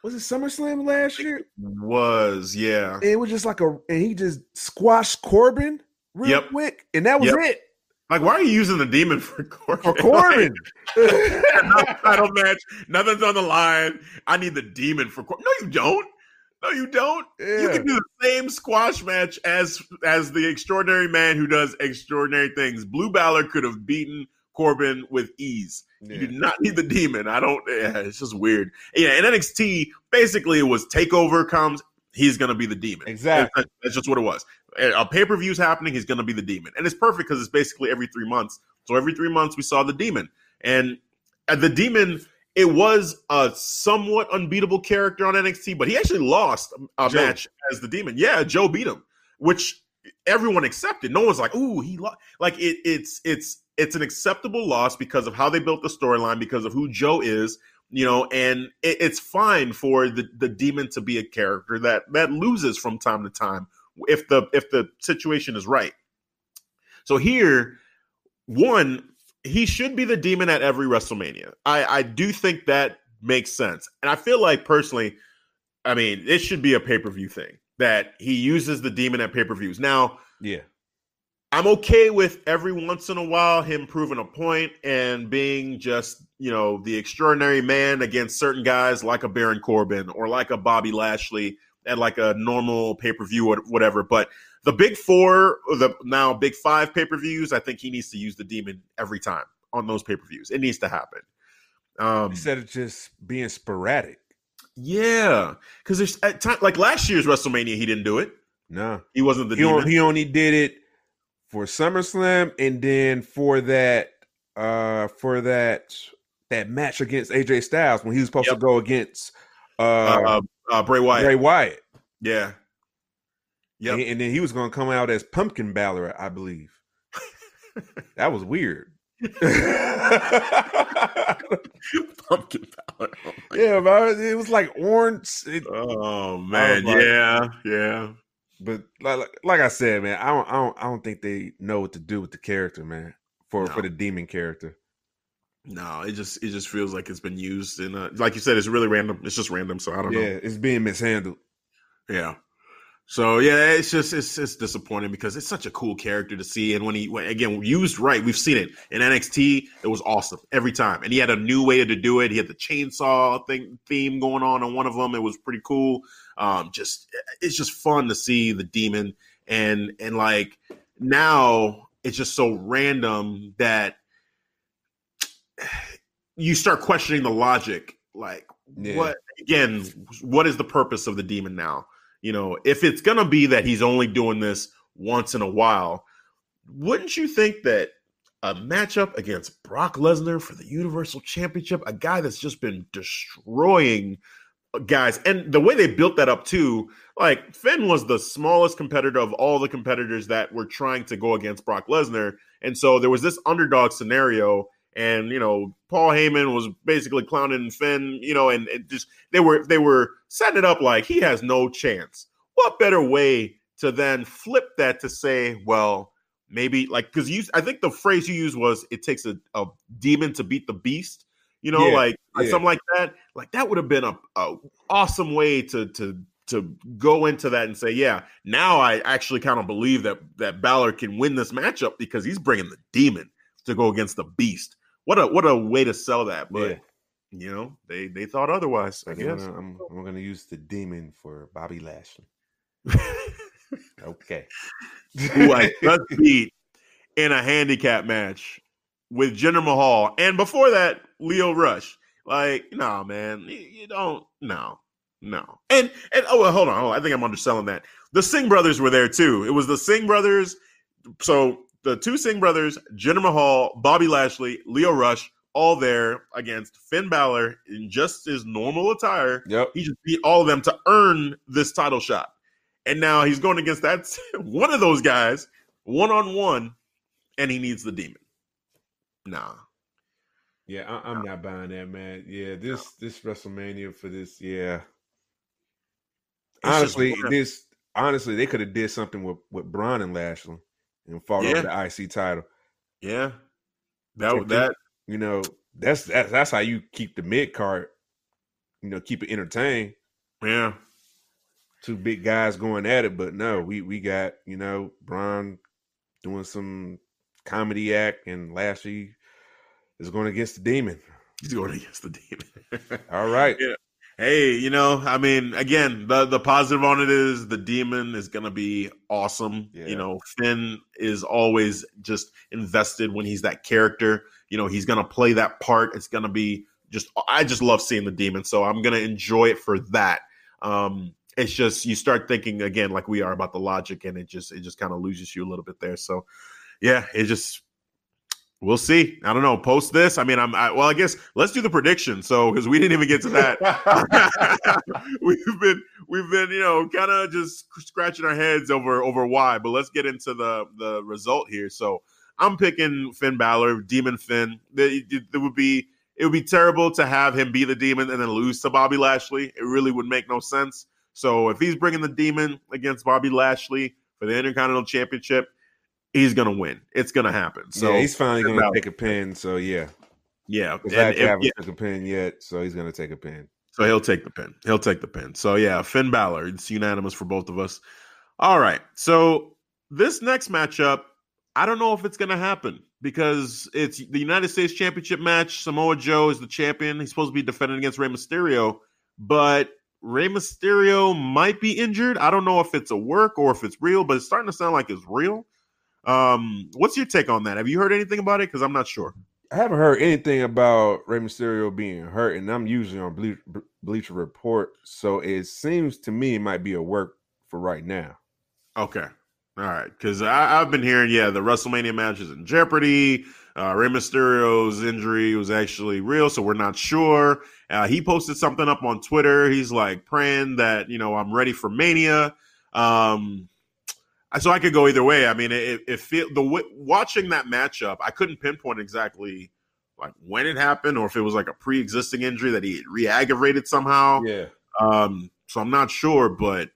Was it SummerSlam last year? Was yeah. it was just like a and he just squashed Corbin real yep. quick, and that was yep. it. Like, why are you using the demon for Corbin? For Corbin, like, title match, nothing's on the line. I need the demon for Corbin. No, you don't. No, you don't. Yeah. You can do the same squash match as as the extraordinary man who does extraordinary things. Blue Balor could have beaten Corbin with ease. Yeah. You do not need the demon. I don't. Yeah, it's just weird. Yeah, in NXT, basically it was Takeover comes. He's gonna be the demon. Exactly. That's, just what it was. A pay per view's happening. He's gonna be the demon, and it's perfect because it's basically every three months. So every three months we saw the demon, and uh, the demon. It was a somewhat unbeatable character on NXT, but he actually lost a Joe. match as the demon. Yeah, Joe beat him, which everyone accepted. No one's like, "Ooh, he lost." Like it, it's it's it's an acceptable loss because of how they built the storyline, because of who Joe is, you know, and it, it's fine for the, the demon to be a character that that loses from time to time if the if the situation is right. So here, one, he should be the demon at every WrestleMania. I, I do think that makes sense. And I feel like personally, I mean, it should be a pay per view thing that he uses the demon at pay per views. Now, Yeah. I'm okay with every once in a while him proving a point and being just, you know, the extraordinary man against certain guys like a Baron Corbin or like a Bobby Lashley at like a normal pay per view or whatever. But the big four, the now big five pay per views, I think he needs to use the demon every time on those pay per views. It needs to happen. Um, Instead of just being sporadic. yeah, because there's at time like last year's WrestleMania, he didn't do it. No. He wasn't the He, demon. on, he only did it for SummerSlam and then for that uh for that that match against AJ Styles when he was supposed Yep. to go against uh, uh, uh, Bray Wyatt. Bray Wyatt. Yeah. Yep. And, and then he was going to come out as Pumpkin Balor, I believe. that was weird. Pumpkin power. Oh, yeah, but it was like orange. It, Oh man, yeah, yeah. But like, like- I said, man, I don't, I don't, I don't think they know what to do with the character, man. For No. for the demon character. No, it just it just feels like it's been used in a like you said, it's really random. It's just random, so I don't Yeah, know. Yeah, it's being mishandled. Yeah. So yeah, it's just it's it's disappointing because it's such a cool character to see, and when he when, again used right, we've seen it in NXT. It was awesome every time, and he had a new way to do it. He had the chainsaw thing theme going on on one of them. It was pretty cool. Um, just it's just fun to see the demon, and and like now it's just so random that you start questioning the logic. Like Yeah. what again? What is the purpose of the demon now? You know, if it's gonna be that he's only doing this once in a while, wouldn't you think that a matchup against Brock Lesnar for the Universal Championship, a guy that's just been destroying guys, and the way they built that up too, like Finn was the smallest competitor of all the competitors that were trying to go against Brock Lesnar, and so there was this underdog scenario. And you know, Paul Heyman was basically clowning Finn, you know, and, just they were they were setting it up like he has no chance. What better way to then flip that to say, well, maybe like because you, I think the phrase you used was it takes a, a demon to beat the beast. You know, Yeah, like, yeah. something like that. Like that would have been a, a awesome way to to to go into that and say, yeah, now I actually kind of believe that that Balor can win this matchup because he's bringing the demon to go against the beast. What a what a way to sell that, but Yeah. you know they they thought otherwise. I guess. gonna, I'm, I'm gonna use the demon for Bobby Lashley. Okay. who I just beat in a handicap match with Jinder Mahal, and before that, Lio Rush. Like, no, man, you, don't, no, no. And and oh, well, hold on, hold on, I think I'm underselling that. The Singh brothers were there too. It was the Singh brothers. So the two Singh brothers, Jinder Mahal, Bobby Lashley, Lio Rush, all there against Finn Balor in just his normal attire. Yep. He just beat all of them to earn this title shot. And now he's going against that one of those guys, one on one, and he needs the demon. Nah. Yeah, I, I'm not buying that, man. Yeah, this this WrestleMania for this, yeah. It's honestly, this honestly they could have did something with with Braun and Lashley and fought Yeah. over the IC title. Yeah. That Take that You know, that's that's that's how you keep the mid card. You know, keep it entertained. yeah. Two big guys going at it, but no, we we got you know Braun doing some comedy act, and Lashley is going against the demon. He's going against the demon. All right, Yeah. hey, you know, I mean, again, the the positive on it is the demon is gonna be awesome. Yeah. You know, Finn is always just invested when he's that character. You know, he's gonna play that part. It's gonna be just I just love seeing the demon, so I'm gonna enjoy it for that. Um it's just you start thinking again like we are about the logic and it just it just kind of loses you a little bit there. So yeah, it just we'll see. I don't know. Post this. I mean, I'm I, well. I guess let's do the prediction. So because we didn't even get to that, we've been we've been you know kind of just scratching our heads over over why. But let's get into the the result here. So I'm picking Finn Balor, Demon Finn. It, it, it would be it would be terrible to have him be the demon and then lose to Bobby Lashley. It really would make no sense. So if he's bringing the demon against Bobby Lashley for the Intercontinental Championship, he's gonna win. It's gonna happen. So yeah, he's finally going to Balor. take a pin. So yeah, yeah, because I haven't yeah, took a pin yet, so he's going to take a pin. so he'll take the pin. He'll take the pin. So yeah, Finn Balor. It's unanimous for both of us. All right. So this next matchup, I don't know if it's gonna happen because it's the United States Championship match. Samoa Joe is the champion. He's supposed to be defending against Rey Mysterio, but Rey Mysterio might be injured. I don't know if it's a work or if it's real, but it's starting to sound like it's real. Um, what's your take on that? Have you heard anything about it? Because I'm not sure. I haven't heard anything about Rey Mysterio being hurt, and I'm usually on Ble- Ble- Bleacher Report, so it seems to me it might be a work for right now. Okay. All right. Because I've been hearing, yeah, the WrestleMania match is in jeopardy. Uh, Rey Mysterio's injury was actually real, so we're not sure. Uh, he posted something up on Twitter. He's like praying that, you know, I'm ready for Mania. Um, so I could go either way. I mean, it, it feel the watching that matchup, I couldn't pinpoint exactly like when it happened or if it was like a pre-existing injury that he re-aggravated somehow. Yeah, Um, so I'm not sure, but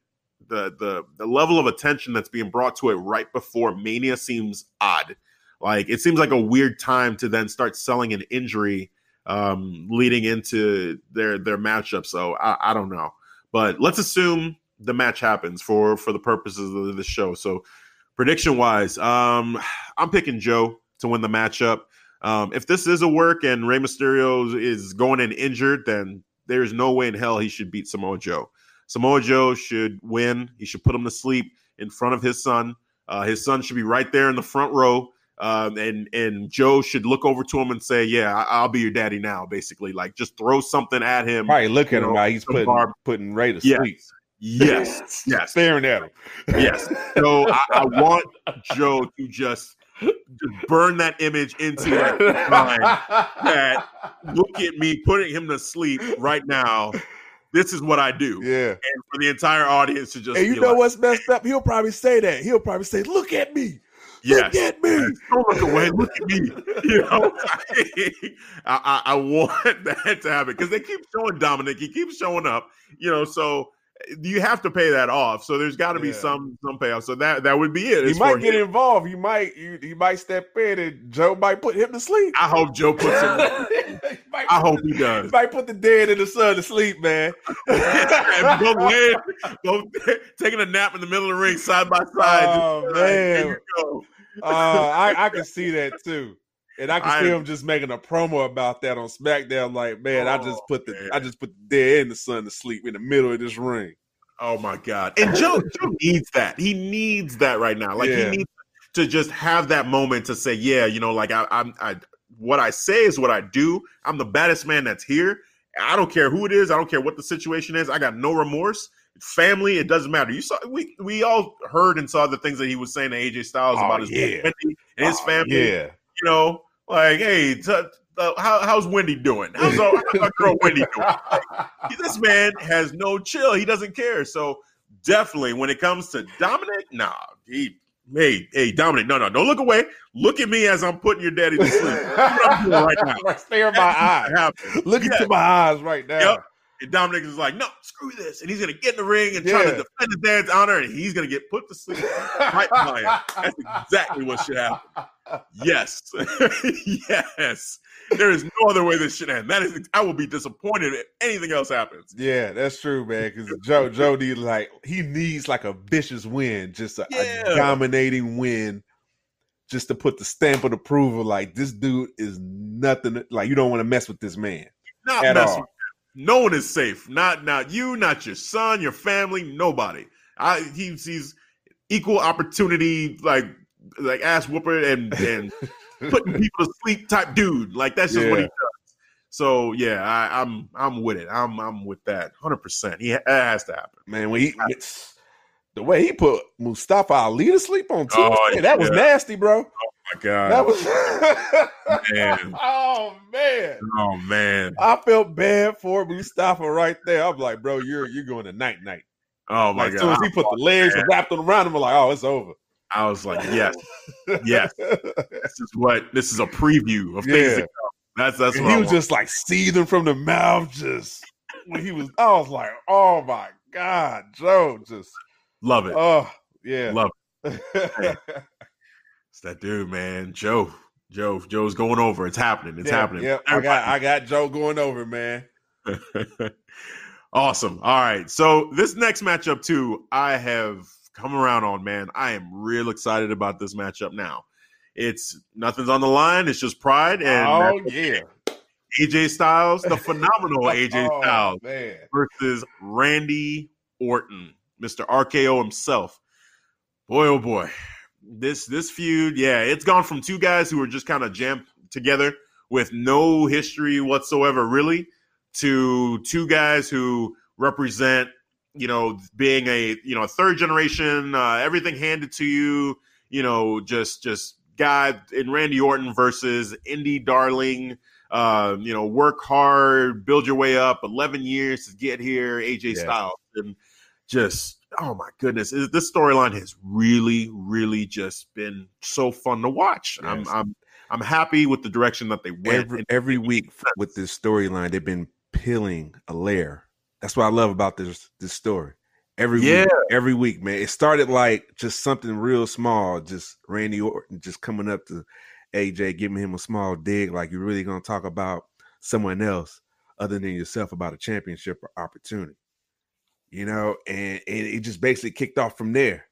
the the the level of attention that's being brought to it right before Mania seems odd. Like it seems like a weird time to then start selling an injury um, leading into their their matchup. So I, I don't know, but let's assume the match happens for for the purposes of the show. So prediction wise, um, I'm picking Joe to win the matchup. Um, if this is a work and Rey Mysterio is going in injured, then there's no way in hell he should beat Samoa Joe. Samoa Joe should win. He should put him to sleep in front of his son. Uh, his son should be right there in the front row. Um, and and Joe should look over to him and say, "Yeah, I, I'll be your daddy now." Basically, like just throw something at him. Right, look at him know, he's putting barb- putting Rey to sleep. Yes, yes, yes. staring at him. yes. So I, I want Joe to just just burn that image into his mind. that look at me putting him to sleep right now. This is what I do, yeah. and for the entire audience to just And you know like, what's messed up? He'll probably say that. He'll probably say, "Look at me, Yes, look at me." Yes. Don't look away. Look at me. You know, I, I, I want that to happen because they keep showing Dominik. He keeps showing up. You know, so you have to pay that off. So there's got to be Yeah. some some payoff. So that that would be it. He might get him. involved. He might. You, he might step in, and Joe might put him to sleep. I hope Joe puts him. I hope the- he does. He might put the dead in the sun to sleep, man. and both laying, both taking a nap in the middle of the ring side by side. Oh, Just, man. Here you go. Uh, I, I can see that too. And I can see him just making a promo about that on SmackDown. Like, man, I just Oh, put the man. I just put the dead in the sun to sleep in the middle of this ring. Oh my god! And Joe, Joe needs that. He needs that right now. Like Yeah. he needs to just have that moment to say, "Yeah, you know, like I, I'm, I, what I say is what I do. I'm the baddest man that's here. I don't care who it is. I don't care what the situation is. I got no remorse. Family, it doesn't matter. You saw we we all heard and saw the things that he was saying to AJ Styles Oh, about his yeah. and his Oh, family. Yeah. You know, like hey, t- uh, how, how's Wendy doing? How's our, how's our girl Wendy doing? this man has no chill. He doesn't care. So definitely, when it comes to Dominik, nah, he. Hey, hey, Dominik, no, no, don't look away. Look at me as I'm putting your daddy to sleep. That's what I'm doing right now. Stare in my eyes. needs to happen. Look Yeah. into my eyes right now. Yep. And Dominik is like, no, screw this. And he's going to get in the ring and try to defend his dad's honor, and he's going to get put to sleep right. That's exactly what should happen. Yes. yes. There is no other way this should end. That is, I will be disappointed if anything else happens. Yeah, that's true, man. Because Joe, Joe needs like he needs like a vicious win, just a, a dominating win, just to put the stamp of approval. Like this dude is nothing. Like you don't want to mess with this man Not at mess all. No one is safe. Not not you, not your son, your family, nobody. I he's he's equal opportunity, like like ass whooper and and putting people to sleep type dude. Like that's just what he does. So yeah, I, I'm I'm with it. I'm I'm with that. Hundred percent. He that has to happen. Man, when he it's, the way he put Mustafa Ali to sleep on oh, Tuesday, Oh, that was yeah. nasty, bro. Oh, my God. That was Man. oh man. oh man. I felt bad for Mustafa right there. I'm like, bro, you're you're going to night night. Oh my Like, as soon God. as he put the legs man. wrapped around him, I'm like, oh, it's over. I was like, yes, yes. This is what this is a preview of things Yeah. That's that's and what he I was want. just like seething from the mouth, just when he was. I was like, oh my god, Joe, just love it. oh yeah, Love it. It's that dude, man. Joe. Joe. Joe's going over. It's happening. It's yeah, happening. Yep. I got I got Joe going over, man. awesome. All right. So this next matchup too, I have come around on, man. I am real excited about this matchup now. It's nothing's on the line. It's just pride and oh yeah, AJ Styles, the phenomenal AJ Oh, Styles man. versus Randy Orton, Mr. RKO himself. Boy, oh boy, this this feud, yeah, it's gone from two guys who were just kind of jammed together with no history whatsoever, really, to two guys who represent, you know, being a you know a third generation, uh, everything handed to you, you know, just just guy in Randy Orton versus indie darling uh, you know, work hard, build your way up. Eleven years to get here, AJ Yes. Styles, and just oh my goodness, this storyline has really, really just been so fun to watch. I'm, I'm, I'm happy with the direction that they went. Every every week with this storyline, they've been peeling a layer. That's what I love about this this story. Every Yeah. week, every week, man. It started like just something real small, just Randy Orton just coming up to AJ, giving him a small dig, like you're really gonna talk about someone else other than yourself about a championship or opportunity. You know, and, and it just basically kicked off from there.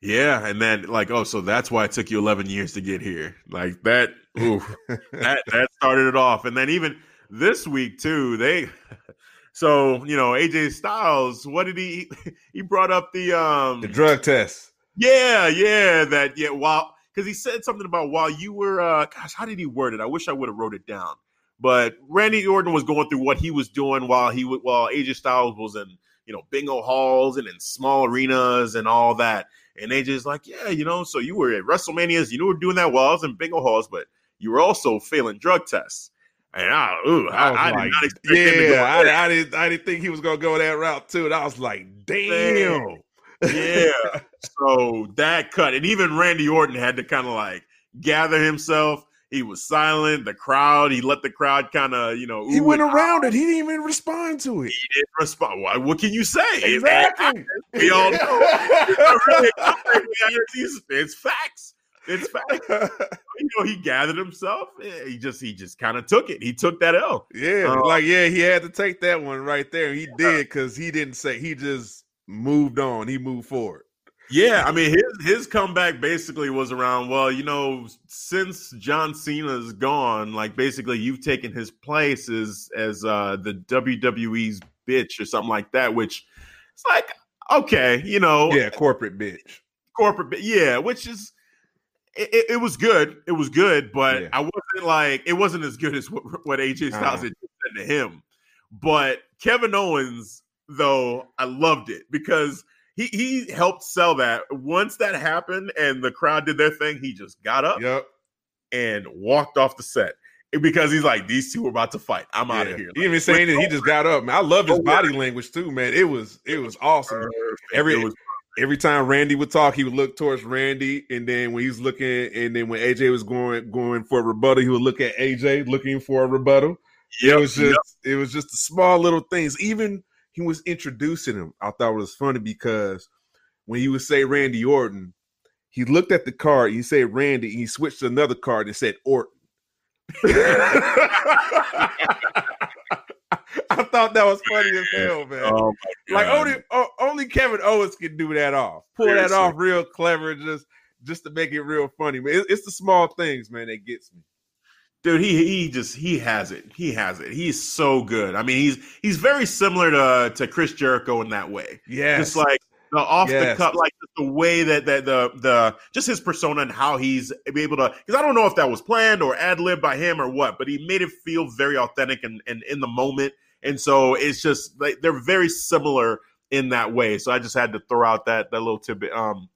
Yeah, and then like, oh, so that's why it took you 11 years to get here. Like that, ooh, that that started it off. And then even this week too, they so you know, AJ Styles, what did he he brought up the um the drug test. yeah, yeah, that yeah, while because he said something about while you were uh gosh, how did he word it? I wish I would have wrote it down. But Randy Orton was going through what he was doing while he while AJ Styles was in, you know, bingo halls and in small arenas and all that. And AJ's like, yeah, you know, so you were at WrestleManias, you were doing that while I was in bingo halls, but you were also failing drug tests. And I, ooh, I, I I did like, not expect him to go yeah. I, I didn't. I didn't think he was gonna go that route too. And I was like, damn. yeah. So that cut, and even Randy Orton had to kind of like gather himself. He was silent. The crowd, he let the crowd kind of, you know, he went and around it. He didn't even respond to it. He didn't respond. Why- What can you say? Exactly. We all know. It's not really a comeback, it's, it's facts. It's facts. You know, he gathered himself. He just, he just kind of took it. He took that L. yeah, Uh, like yeah, he had to take that one right there. He did because he didn't say. He just moved on. He moved forward. Yeah, I mean his his comeback basically was around. Well, you know, since John Cena's gone, like basically you've taken his place as as uh, the WWE's bitch or something like that. Which it's like okay, you know, Yeah, corporate bitch. corporate, yeah, which is it, it, it was good. It was good, but Yeah. I wasn't like it wasn't as good as what, what AJ Styles Uh-huh. had said to him. But Kevin Owens, though, I loved it because he he helped sell that. Once that happened and the crowd did their thing, he just got up Yep. and walked off the set because he's like, these two are about to fight. I'm out of here. He even saying that he just got up. Man, I love his Oh, body language too, man. It was it was awesome. Perfect. Every It was- every time Randy would talk, he would look towards Randy, and then when he's looking, and then when AJ was going going for a rebuttal, he would look at AJ looking for a rebuttal. Yep, it was just yep. it was just the small little things. Even he was introducing him. I thought it was funny because when he would say Randy Orton, he looked at the card, he said Randy, and he switched to another card and said Orton. I thought that was funny as hell, man. Oh like only o- only Kevin Owens can do that off. Pull that off real clever, just just to make it real funny. Man, It- it's the small things, man, that gets me. Dude he he just he has it. He has it. He's so good. I mean he's he's very similar to to chris jericho in that way. Yeah, just like the off the Yes. cup like the way that that the the just his persona and how he's able to because i don't know if that was planned or ad-lib by him or what but he made it feel very authentic and, and in the moment. And so it's just like they're very similar in that way. So i just had to throw out that that little tidbit. Um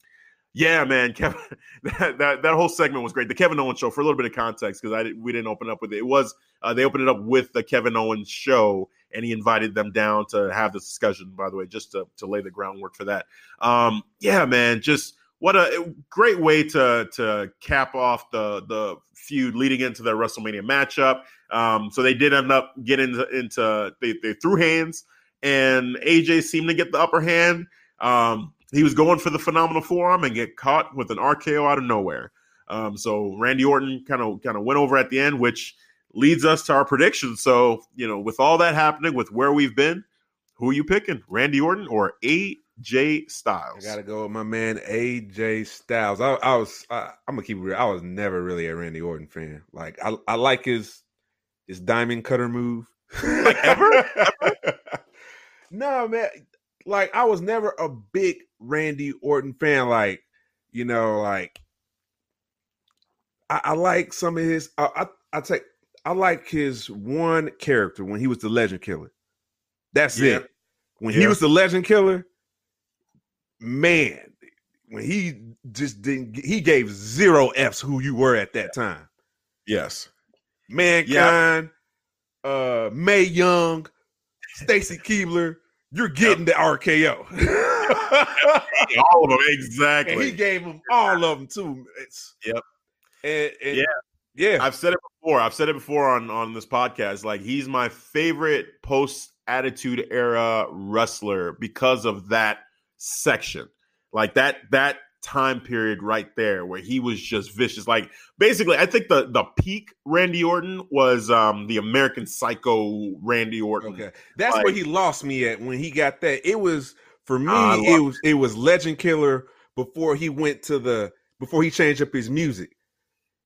yeah, man, Kevin, that, that that whole segment was great. The Kevin Owens show, for a little bit of context, because I we didn't open up with it. It was uh, they opened it up with the Kevin Owens show, and he invited them down to have this discussion. By the way, just to to lay the groundwork for that. Um, yeah, man, just what a great way to to cap off the the feud leading into their WrestleMania matchup. Um, so they did end up getting into, into they, they threw hands, and AJ seemed to get the upper hand. Um, he was going for the phenomenal forearm and get caught with an RKO out of nowhere. Um, so Randy Orton kind of kind of went over at the end, which leads us to our prediction. So you know, with all that happening, with where we've been, who are you picking, Randy Orton or AJ Styles? I gotta go with my man AJ Styles. I, I was I, am gonna keep it real. I was never really a Randy Orton fan. Like I, I like his his diamond cutter move. like ever? ever? no, man. Like I was never a big Randy Orton fan. Like you know, like I, I like some of his. I, I I take. I like his one character when he was the Legend Killer. That's yeah. it. When yeah. he was the Legend Killer, man, when he just didn't, he gave zero f's who you were at that time. Yes, mankind, yeah. uh, Mae Young, Stacy Keibler. You're getting yep. the RKO. all of them, exactly. And he gave them all of them too. It's, yep. And, and yeah, yeah. I've said it before. I've said it before on on this podcast. Like he's my favorite post attitude era wrestler because of that section. Like that that time period right there where he was just vicious. Like basically, I think the the peak Randy Orton was um the American Psycho Randy Orton. Okay, that's like, where he lost me at when he got that. It was for me. it was it was Legend Killer before he went to the before he changed up his music.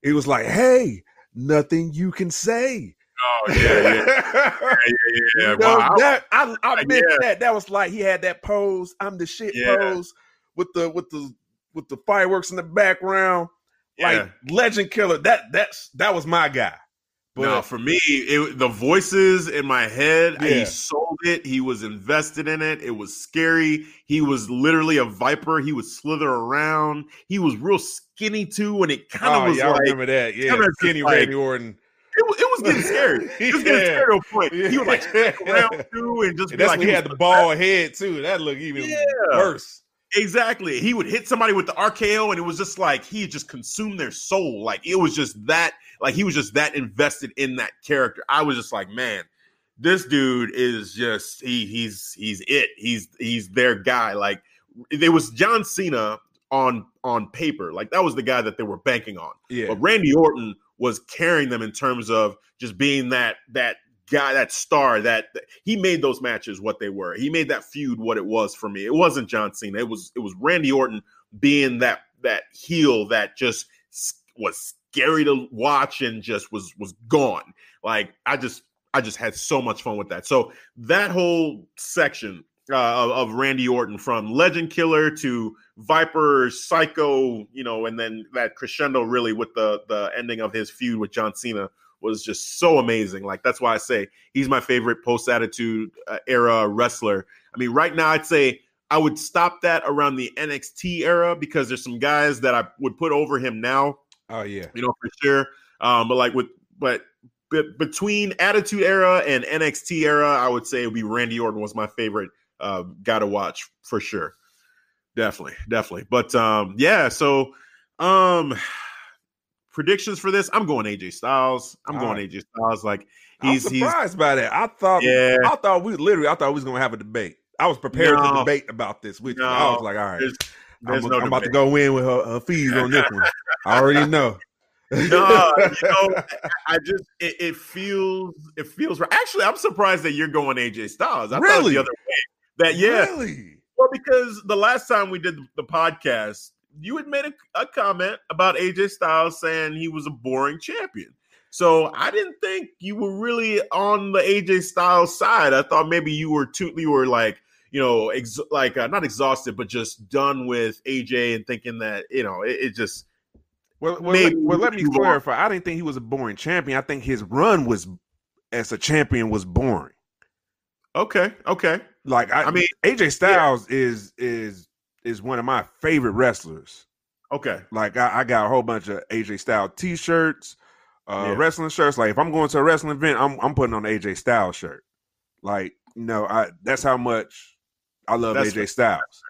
It was like, hey, nothing you can say. Oh yeah, yeah, yeah, yeah. yeah. You know, wow. that, I I missed yeah. that. That was like he had that pose. I'm the shit yeah. pose with the with the with the fireworks in the background. Yeah. Like Legend Killer. That that's that was my guy. But, no, for me, it, the voices in my head, yeah. he sold it. He was invested in it. It was scary. He was literally a viper. He would slither around. He was real skinny too, and it kind of oh, was yeah, like, I remember that. Yeah, skinny like, Randy Orton. It was, it was getting scary. It was getting yeah. scary to a point. He would like around too, and just and that's like when he had the ball head too. That looked even yeah. worse. Exactly. He would hit somebody with the RKO, and it was just like he just consumed their soul. Like it was just that, like he was just that invested in that character. I was just like, man, this dude is just he he's he's it. He's he's their guy. Like there was John Cena on on paper. Like that was the guy that they were banking on. Yeah. But Randy Orton was carrying them in terms of just being that that guy, that star, that he made those matches what they were. He made that feud what it was for me. It wasn't John Cena. It was it was Randy Orton being that that heel that just was scary to watch and just was was gone. Like I just I just had so much fun with that. So that whole section uh, of, of, Randy Orton from Legend Killer to Viper, Psycho, you know, and then that crescendo really with the the ending of his feud with John Cena was just so amazing. Like that's why I say he's my favorite post attitude uh, era wrestler. I mean, right now I'd say I would stop that around the NXT era because there's some guys that I would put over him now. Oh yeah, you know for sure. Um, but like with but but between Attitude Era and NXT era, I would say it would be Randy Orton was my favorite. Uh, got to watch for sure. Definitely, definitely. But um, yeah. So um, predictions for this, I'm going AJ Styles. I'm All going right. AJ Styles. Like he's I'm surprised he's, by that. I thought yeah. I thought we literally I thought we was gonna have a debate. I was prepared no, to debate about this with no, you. I was like, all right, there's, there's I'm, no I'm about to go in with her, her fees on this one. I already know. no, you know, I just it, it, feels it feels right. Actually, I'm surprised that you're going AJ Styles. I really? thought the other way. That yeah, really. Well, because the last time we did the podcast, you had made a, a comment about AJ Styles saying he was a boring champion. So I didn't think you were really on the AJ Styles side. I thought maybe you were too, you were like, you know, ex- like uh, not exhausted, but just done with AJ and thinking that you know it, it just. Well, well, let, well, let me clarify. I didn't think he was a boring champion. I think his run was as a champion was boring. Okay, okay. Like I, I mean, AJ Styles yeah. is is is one of my favorite wrestlers. Okay. Like I, I got a whole bunch of AJ Styles t-shirts, uh, yeah. wrestling shirts. Like if I'm going to a wrestling event, I'm I'm putting on an AJ Styles shirt. Like, you know, I that's how much I love that's AJ Styles.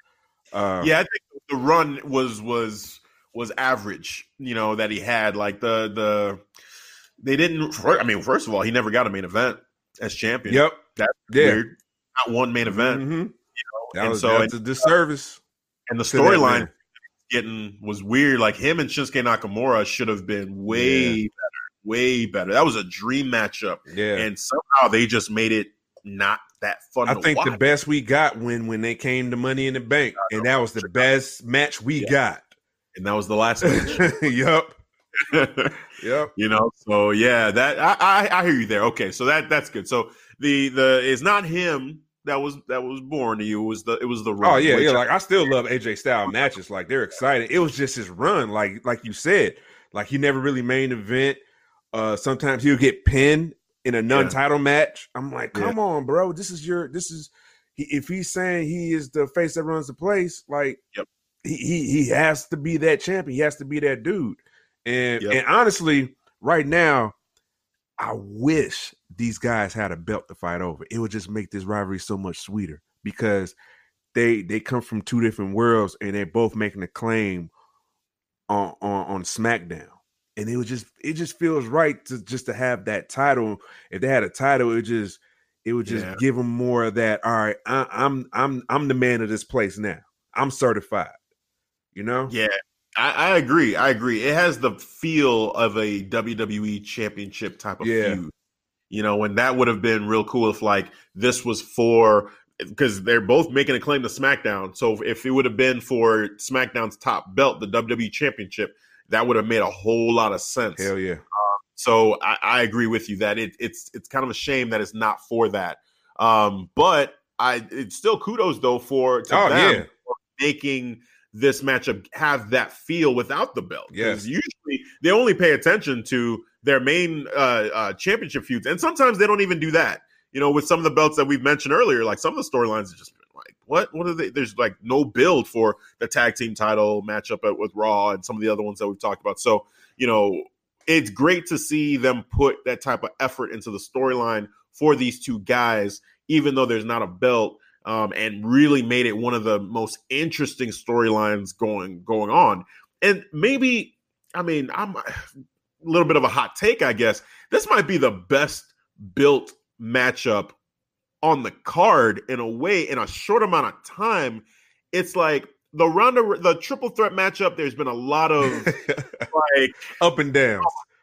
Uh, yeah, I think the run was was was average, you know, that he had. Like the the they didn't I mean, first of all, he never got a main event as champion. Yep. That's yeah. weird. Not one main event. Mm-hmm. You know? That and was, so that's a disservice And the storyline getting was weird. Like him and Shinsuke Nakamura should have been way Yeah. better, way better. That was a dream matchup, Yeah. and somehow they just made it not that fun. I think the best we got when when they came to Money in the Bank, and that was the best match we Yeah. and that was the last match. yep. yup. you know, so yeah, that I, I I hear you there. Okay, so that that's good. So the the is not him that was that was born to you. It was the it was the run. Oh yeah, yeah. Like I still love AJ style matches. Like they're excited. It was just his run. Like like you said, like he never really main event. Uh, sometimes he'll get pinned in a non-title match. I'm like, Yeah. come on, bro. This is your. This is. He, if he's saying he is the face that runs the place, like, Yep. he, he he has to be that champion. He has to be that dude. And Yep. and honestly, right now, I wish these guys had a belt to fight over. It would just make this rivalry so much sweeter because they they come from two different worlds and they're both making a claim on on, on SmackDown. And it was just it just feels right to just to have that title. If they had a title, it would just it would just Yeah. give them more of that. All right, I, I'm I'm I'm the man of this place now. I'm certified. You know? Yeah, I, I agree. I agree. It has the feel of a WWE championship type of Yeah. feud. You know, and that would have been real cool if like this was for because they're both making a claim to SmackDown. So if it would have been for SmackDown's top belt, the WWE Championship, that would have made a whole lot of sense. Hell yeah. So I, I agree with you that it, it's it's kind of a shame that it's not for that. Um, but I it's still kudos though for to Oh, them yeah. for making this matchup have that feel without the belt. Yes. usually they only pay attention to their main uh, uh, championship feuds, and sometimes they don't even do that. You know, with some of the belts that we've mentioned earlier, like some of the storylines are just been like, what? What are they? There's like no build for the tag team title matchup at, with Raw and some of the other ones that we've talked about. So, you know, it's great to see them put that type of effort into the storyline for these two guys, even though there's not a belt, um, and really made it one of the most interesting storylines going going on. And maybe, I mean, I'm a little bit of a hot take, I guess. This might be the best built matchup on the card in a way in a short amount of time. It's like the Ronda, the triple threat matchup. There's been a lot of like, Up and down.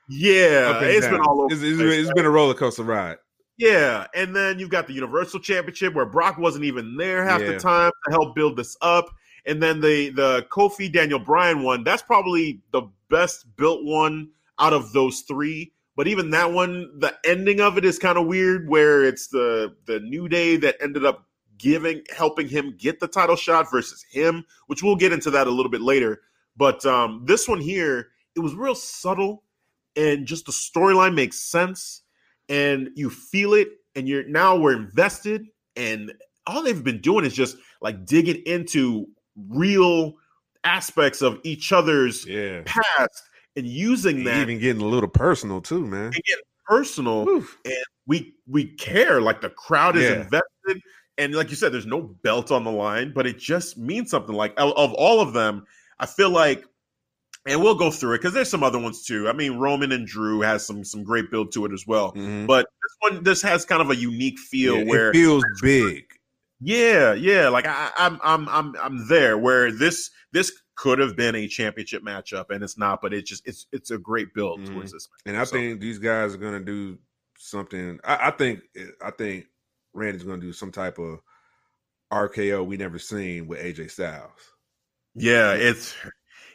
yeah, Up and it's down. been all over. It's, it's place, been- it's been a roller coaster ride. Yeah, and then you've got the Universal Championship where Brock wasn't even there half the time to help build this up, and then the the Kofi Daniel Bryan one. That's probably the best built one out of those three. But even that one, the ending of it is kind of weird, where it's the the New Day that ended up giving helping him get the title shot versus him, which we'll get into that a little bit later. But um, this one here, it was real subtle, and just the storyline makes sense and you feel it and you're now we're invested and all they've been doing is just like digging into real aspects of each other's Yeah. past and using that Even getting a little personal too, man. personal Oof. we we care like the crowd is Yeah. invested and like you said there's no belt on the line but it just means something like of all of them i feel like and we'll go through it because there's some other ones too i mean roman and drew has some some great build to it as well Mhm. but this one this has kind of a unique feel Yeah, where it feels big. yeah yeah like I, i'm i'm i'm i'm there where this this could have been a championship matchup and it's not but it just it's it's a great build Mhm. towards this And I So- think these guys are gonna do something. I, I think I think Randy's gonna do some type of RKO we never seen with AJ Styles. yeah it's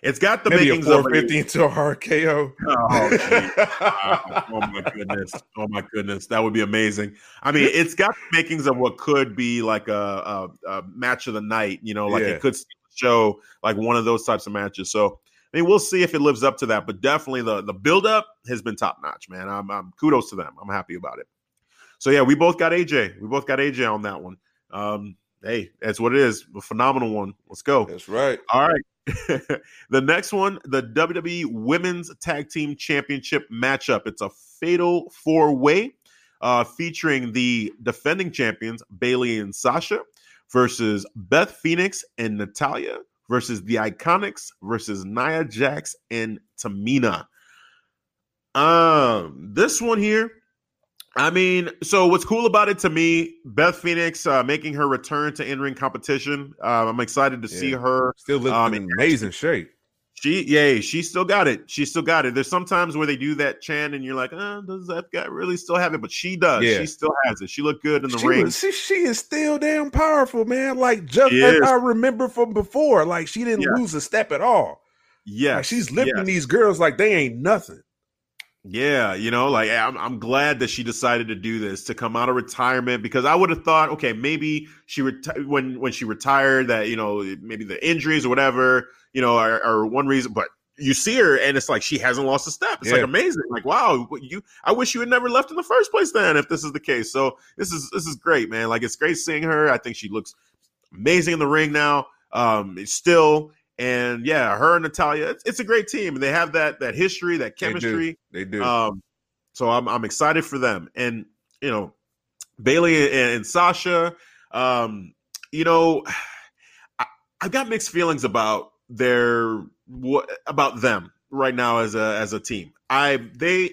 it's got the Maybe makings of a- 450 into a RKO. Oh, oh my goodness! Oh my goodness! That would be amazing. I mean, it's got the makings of what could be like a, a, a match of the night. You know, like Yeah. it could show like one of those types of matches. So, I mean, we'll see if it lives up to that. But definitely, the the build up has been top notch, man. I'm, I'm kudos to them. I'm happy about it. So yeah, we both got AJ. We both got AJ on that one. Um, hey, that's what it is. A phenomenal one. Let's go. That's right. All right. the next one, the WWE Women's Tag Team Championship matchup. It's a fatal four way uh, featuring the defending champions, Bayley and Sasha, versus Beth Phoenix and Natalya, versus the Iconics, versus Nia Jax and Tamina. Um, this one here, I mean, so what's cool about it to me, Beth Phoenix uh, making her return to in ring competition. Uh, I'm excited to yeah. see her. Still looking um, in amazing shape. She, yay, she still got it. She still got it. There's sometimes where they do that chant and you're like, oh, does that guy really still have it? But she does. Yeah. She still has it. She looked good in the she ring. Was, she, she is still damn powerful, man. Like just like I remember from before. Like she didn't yeah. lose a step at all. Yeah, like, she's lifting yes. these girls like they ain't nothing. Yeah, you know, like I'm, I'm glad that she decided to do this to come out of retirement because I would have thought, okay, maybe she reti- when when she retired that you know maybe the injuries or whatever you know are, are one reason, but you see her and it's like she hasn't lost a step. It's yeah. like amazing. Like wow, you I wish you had never left in the first place then if this is the case. So this is this is great, man. Like it's great seeing her. I think she looks amazing in the ring now. Um still and yeah, her and Natalya, it's, it's, a great team, and they have that that history, that chemistry. They do. They do. Um, so I'm I'm excited for them, and you know, Bayley and, and Sasha. Um, you know, I, I've got mixed feelings about their what about them right now as a as a team. I they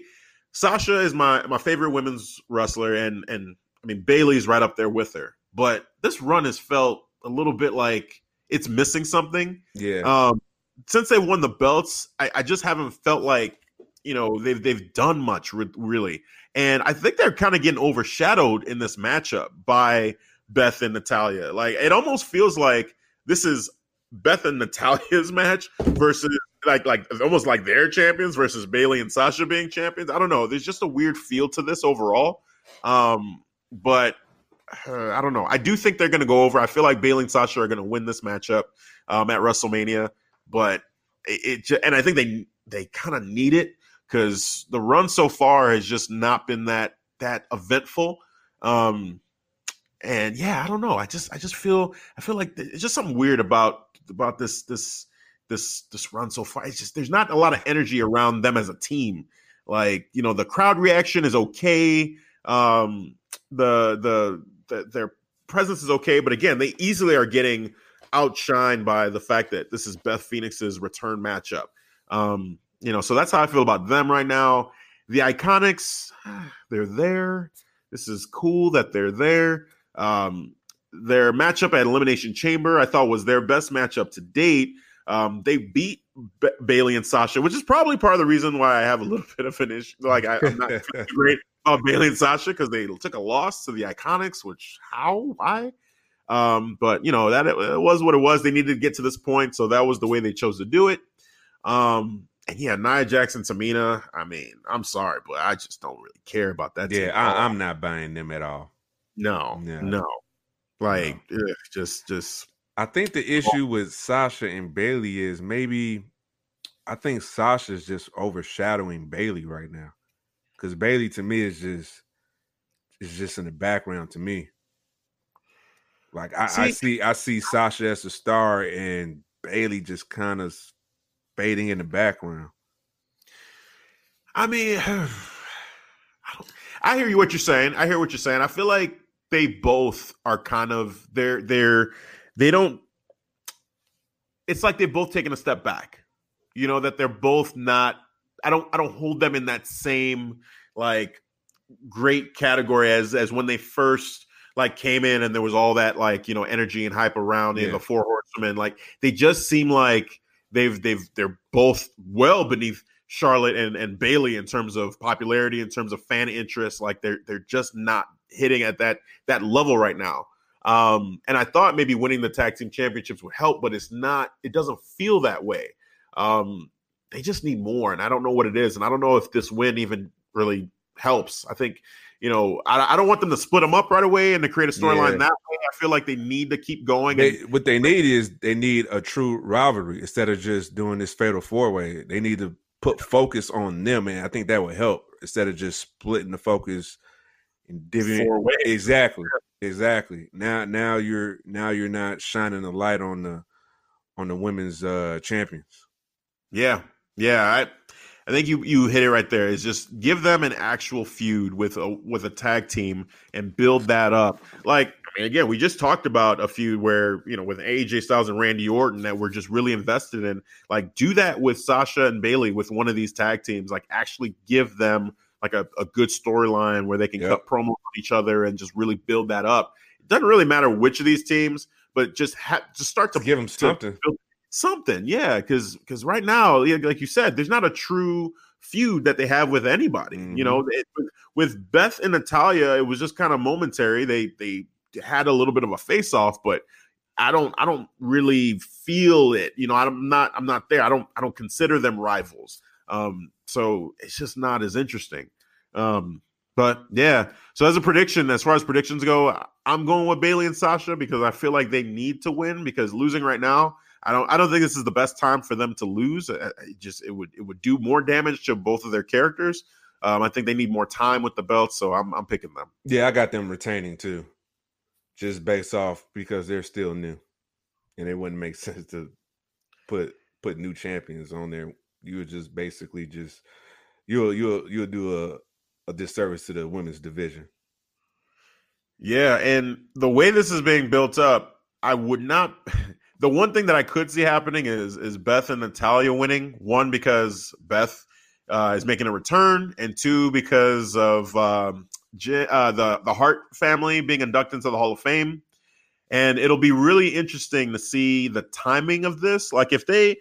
Sasha is my my favorite women's wrestler, and and I mean Bayley's right up there with her. But this run has felt a little bit like it's missing something. Yeah. Um, since they won the belts, I, I just haven't felt like you know they've they've done much re- really, and I think they're kind of getting overshadowed in this matchup by Beth and Natalya. Like it almost feels like this is Beth and Natalya's match versus like like almost like their champions versus Bayley and Sasha being champions. I don't know. There's just a weird feel to this overall. Um, but uh, I don't know. I do think they're going to go over. I feel like Bayley and Sasha are going to win this matchup um, at WrestleMania, but it, it and I think they they kind of need it because the run so far has just not been that that eventful. Um, and yeah, I don't know. I just I just feel I feel like it's just something weird about about this this this this run so far. It's just there's not a lot of energy around them as a team. Like you know, the crowd reaction is okay. Um, the the that their presence is okay, but again, they easily are getting outshined by the fact that this is Beth Phoenix's return matchup. Um, you know, so that's how I feel about them right now. The Iconics, they're there. This is cool that they're there. Um, their matchup at Elimination Chamber, I thought was their best matchup to date. Um, they beat B- Bayley and Sasha, which is probably part of the reason why I have a little bit of an issue. Like I, am not great uh, Bayley and Sasha because they took a loss to the Iconics. Which how why? Um, but you know that it, it, was what it was. They needed to get to this point, so that was the way they chose to do it. Um, and yeah, Nia Jackson, Tamina. I mean, I'm sorry, but I just don't really care about that. Yeah, I, am not buying them at all. No, no, no. like no. Ugh, just, just. I think the issue with Sasha and Bayley is maybe. I think Sasha's just overshadowing Bayley right now because Bayley to me is just is just in the background to me. Like I see, I see, I see Sasha as a star and Bayley just kind of fading in the background. I mean, I, I hear you what you're saying. I hear what you're saying. I feel like they both are kind of they're they're they don't. It's like they've both taken a step back. You know that they're both not I don't I don't hold them in that same like great category as as when they first like came in and there was all that like you know energy and hype around yeah. the four horsemen like they just seem like they've they've they're both well beneath Charlotte and and Bayley in terms of popularity in terms of fan interest like they're they're just not hitting at that that level right now um and I thought maybe winning the tag team championships would help but it's not it doesn't feel that way um they just need more, and I don't know what it is, and I don't know if this win even really helps. I think you know I, I don't want them to split them up right away and to create a storyline yeah. that way. I feel like they need to keep going. They, and, what they need is they need a true rivalry instead of just doing this fatal four way. They need to put focus on them, and I think that would help instead of just splitting the focus and divvying four ways. Exactly, exactly. Now, now you're now you're not shining a light on the on the women's uh champions. Yeah, yeah, I I think you you hit it right there. Is just give them an actual feud with a with a tag team and build that up. Like I mean, again, we just talked about a feud where you know with AJ Styles and Randy Orton that we're just really invested in. Like do that with Sasha and Bayley with one of these tag teams. Like actually give them like a, a good storyline where they can Yep. cut promo on each other and just really build that up. It doesn't really matter which of these teams, but just ha- just start to To give them something. build something, yeah. Because because right now, like you said, there's not a true feud that they have with anybody. You Mm-hmm. know, it, with, with Beth and Natalya, it was just kind of momentary. They they had a little bit of a face off, but I don't I don't really feel it. You know, I'm not I'm not there. I don't I don't consider them rivals. Um, so it's just not as interesting. Um, but yeah. So as a prediction, as far as predictions go, I'm going with Bayley and Sasha because I feel like they need to win because losing right now, I don't I don't think this is the best time for them to lose. I- I- It just it would it would do more damage to both of their characters. Um, I think they need more time with the belt, so I'm I'm picking them. Yeah, I got them retaining too, just based off because they're still new, and it wouldn't make sense to put put new champions on there. You would just basically just you'll you'll you'll do a a disservice to the women's division. Yeah, and the way this is being built up, I would not. The one thing that I could see happening is is Beth and Natalya winning. One because Beth uh, is making a return, and two because of um, J- uh, the the Hart family being inducted into the Hall of Fame. And it'll be really interesting to see the timing of this. Like if they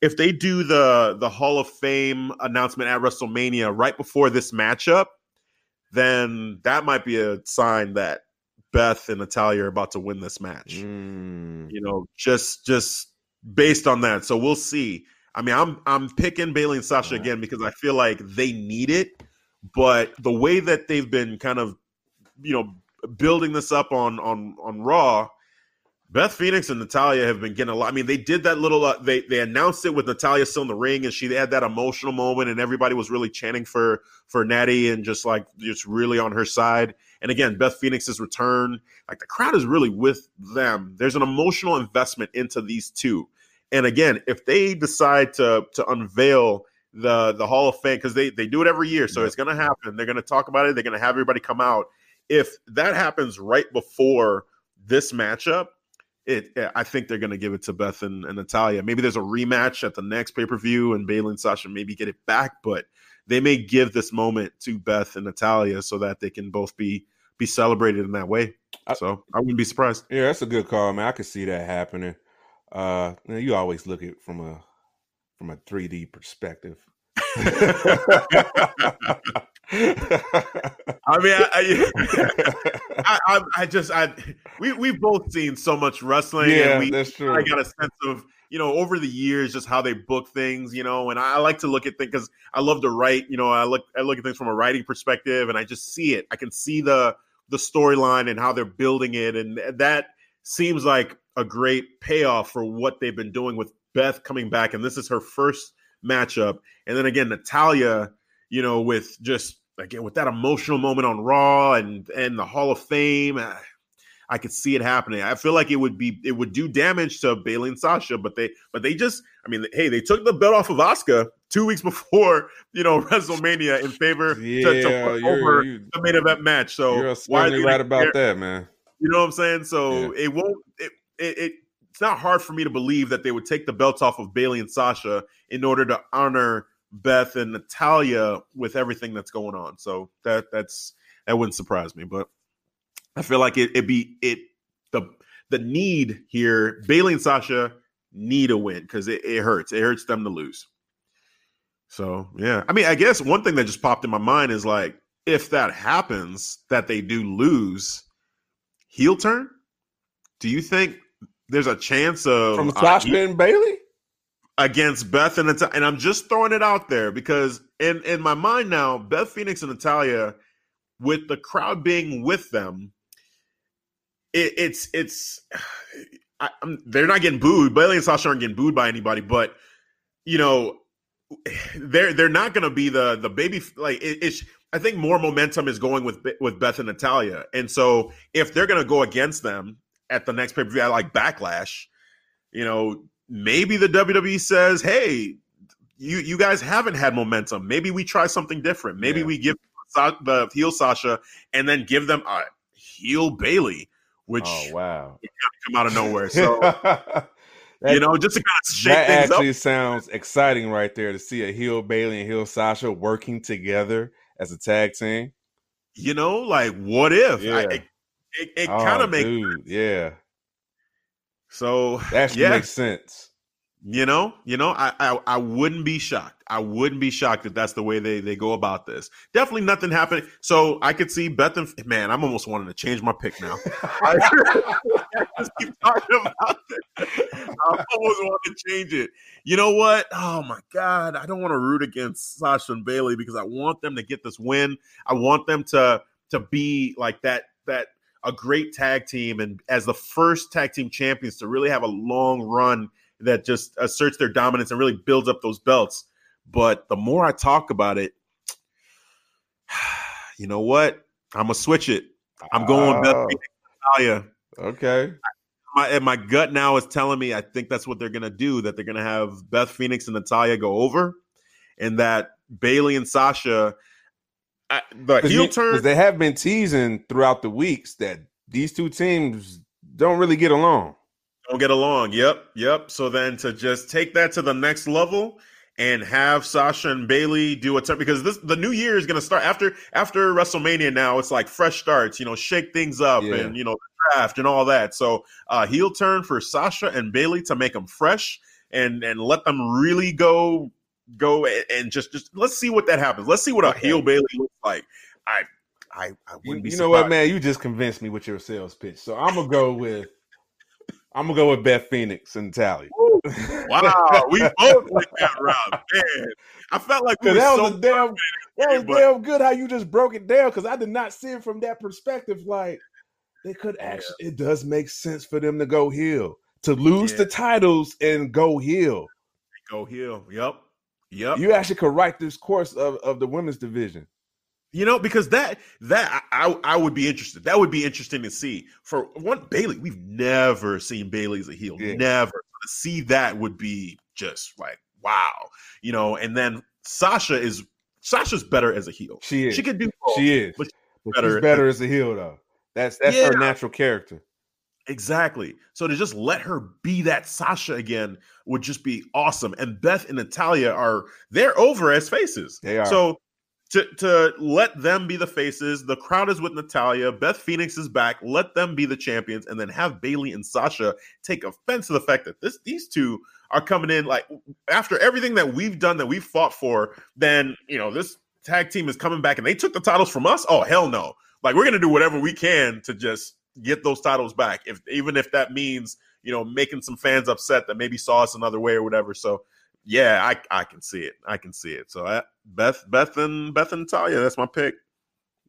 if they do the the Hall of Fame announcement at WrestleMania right before this matchup, then that might be a sign that Beth and Natalya are about to win this match. Mm. You know, just just based on that. So we'll see. I mean, I'm I'm picking Bayley and Sasha Right. again because I feel like they need it, but the way that they've been kind of, you know, building this up on on on Raw, Beth Phoenix and Natalya have been getting a lot. I mean, they did that little. Uh, they they announced it with Natalya still in the ring, and she had that emotional moment, and everybody was really chanting for for Natty and just like just really on her side. And again, Beth Phoenix's return, like the crowd is really with them. There's an emotional investment into these two. And again, if they decide to to unveil the the Hall of Fame because they they do it every year, so it's going to happen. They're going to talk about it. They're going to have everybody come out. If that happens right before this matchup, it I think they're going to give it to Beth and, and Natalya. Maybe there's a rematch at the next pay per view, and Bayley and Sasha maybe get it back, but they may give this moment to Beth and Natalya so that they can both be be celebrated in that way. So I wouldn't be surprised. Yeah, that's a good call, man. I could see that happening. Uh, you, know, you always look at from a from a 3D perspective. I mean, I, I, I, I just I we we've both seen so much wrestling, yeah, and we that's true. I got a sense of you know over the years just how they book things, you know, and I, I like to look at things because I love to write. You know, I look I look at things from a writing perspective, and I just see it. I can see the the storyline and how they're building it, and that seems like a great payoff for what they've been doing with Beth coming back, and this is her first matchup, and then again Natalya, you know, with just again with that emotional moment on Raw and and the Hall of Fame. Uh, I could see it happening. I feel like it would be it would do damage to Bayley and Sasha, but they but they just I mean, hey, they took the belt off of Asuka two weeks before you know WrestleMania in favor yeah, to, to you're, over you, the main event match. So you're why certainly do right about care? that, man. You know what I'm saying? So it won't. It, it, it it's not hard for me to believe that they would take the belts off of Bayley and Sasha in order to honor Beth and Natalya with everything that's going on. So that that's that wouldn't surprise me. But I feel like it it be it the the need here. Bayley and Sasha need a win because it, it hurts. It hurts them to lose. So yeah, I mean, I guess one thing that just popped in my mind is like if that happens, that they do lose, heel turn. Do you think there's a chance of From uh, Sasha and Bayley? against Beth and Natalya? And I'm just throwing it out there because in in my mind now, Beth Phoenix and Natalya, with the crowd being with them, it, it's it's I, I'm, they're not getting booed. Bayley and Sasha aren't getting booed by anybody, but you know they're they're not going to be the the baby like it, it's. I think more momentum is going with with Beth and Natalya, and so if they're going to go against them at the next pay per view, I like Backlash, you know, maybe the WWE says, "Hey, you you guys haven't had momentum. Maybe we try something different. Maybe Yeah. we give the heel Sasha and then give them a heel Bayley, Oh, which Oh wow! come out of nowhere. So that, you know, just to kind of shake that things actually up. sounds exciting right there to see a heel Bayley and heel Sasha working together as a tag team. You know, like what if? Yeah. I, it it, it Oh, kind of makes dude, yeah. so. That yeah, makes sense. you know, you know, I, I I wouldn't be shocked. I wouldn't be shocked if that's the way they they go about this. Definitely nothing happened. So I could see Beth and man, I'm almost wanting to change my pick now. I just keep talking about it. I almost want to change it. You know what? Oh my god, I don't want to root against Sasha and Bayley because I want them to get this win. I want them to to be like that that a great tag team and as the first tag team champions to really have a long run that just asserts their dominance and really builds up those belts. But the more I talk about it, you know what? I'm gonna switch it. I'm going Beth Oh, Natalya okay. my and my gut now is telling me I think that's what they're gonna do. That they're gonna have Beth Phoenix and Natalya go over, and that Bayley and Sasha, I, the heel turn. they have been teasing throughout the weeks that these two teams don't really get along. don't get along. Yep, yep. So then to just take that to the next level and have Sasha and Bayley do a turn because this the new year is going to start after after WrestleMania. Now it's like fresh starts. You know, shake things up Yeah. and you know the draft and all that. So uh, heel turn for Sasha and Bayley to make them fresh and and let them really go go a- and just just let's see what that happens. Let's see what a Okay. heel Bayley looks like. I I I wouldn't be. you know what, man? You just convinced me with your sales pitch. So I'm gonna go with I'm gonna go with Beth Phoenix and Tally. Wow, we both went that route, man. I felt like we that was so a damn that was but- damn good how you just broke it down because I did not see it from that perspective. Like they could actually it does make sense for them to go heel. To lose Yeah. the titles and go heel. go heel. Yep, yep. You actually could write this course of, of the women's division. You know, because that that I, I would be interested. That would be interesting to see. For one, Bayley, we've never seen Bayley as a heel. Yeah. Never. To see that would be just like wow. You know, and then Sasha is Sasha's better as a heel. She is. She could do both. She is. but But better- she's better as a heel though. That's that's her natural character. Exactly. So to just let her be that Sasha again would just be awesome. And Beth and Natalya are they're over as faces. They are. So to to let them be the faces, the crowd is with Natalya. Beth Phoenix is back. Let them be the champions, and then have Bayley and Sasha take offense to the fact that this these two are coming in like after everything that we've done that we've fought for. Then you know this tag team is coming back, and they took the titles from us. Oh hell no! Like we're gonna do whatever we can to just get those titles back, if even if that means you know making some fans upset that maybe saw us another way or whatever. So yeah, I I can see it. I can see it. So I, Beth Beth and Beth and Talia, that's my pick.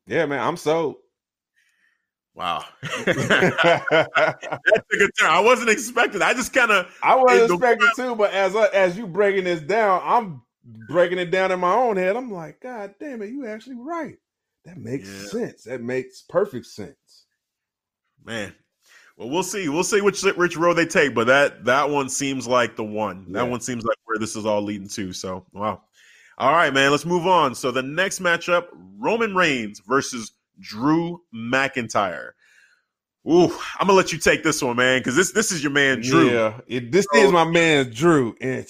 Yeah, man, I'm sold. Wow, I that's a good turn. I wasn't expecting. I just kind of I wasn't the- expecting too, but as I- as you breaking this down, I'm breaking it down in my own head. I'm like, God damn it, you actually right. That makes Yeah. sense. That makes perfect sense. man. Well, we'll see. We'll see which which road they take, but that that one seems like the one. That one seems like where this is all leading to. So wow. All right, man. Let's move on. So the next matchup: Roman Reigns versus Drew McIntyre. Ooh, I'm gonna let you take this one, man, because this this is your man Drew. Yeah, it, this So- is my man Drew. And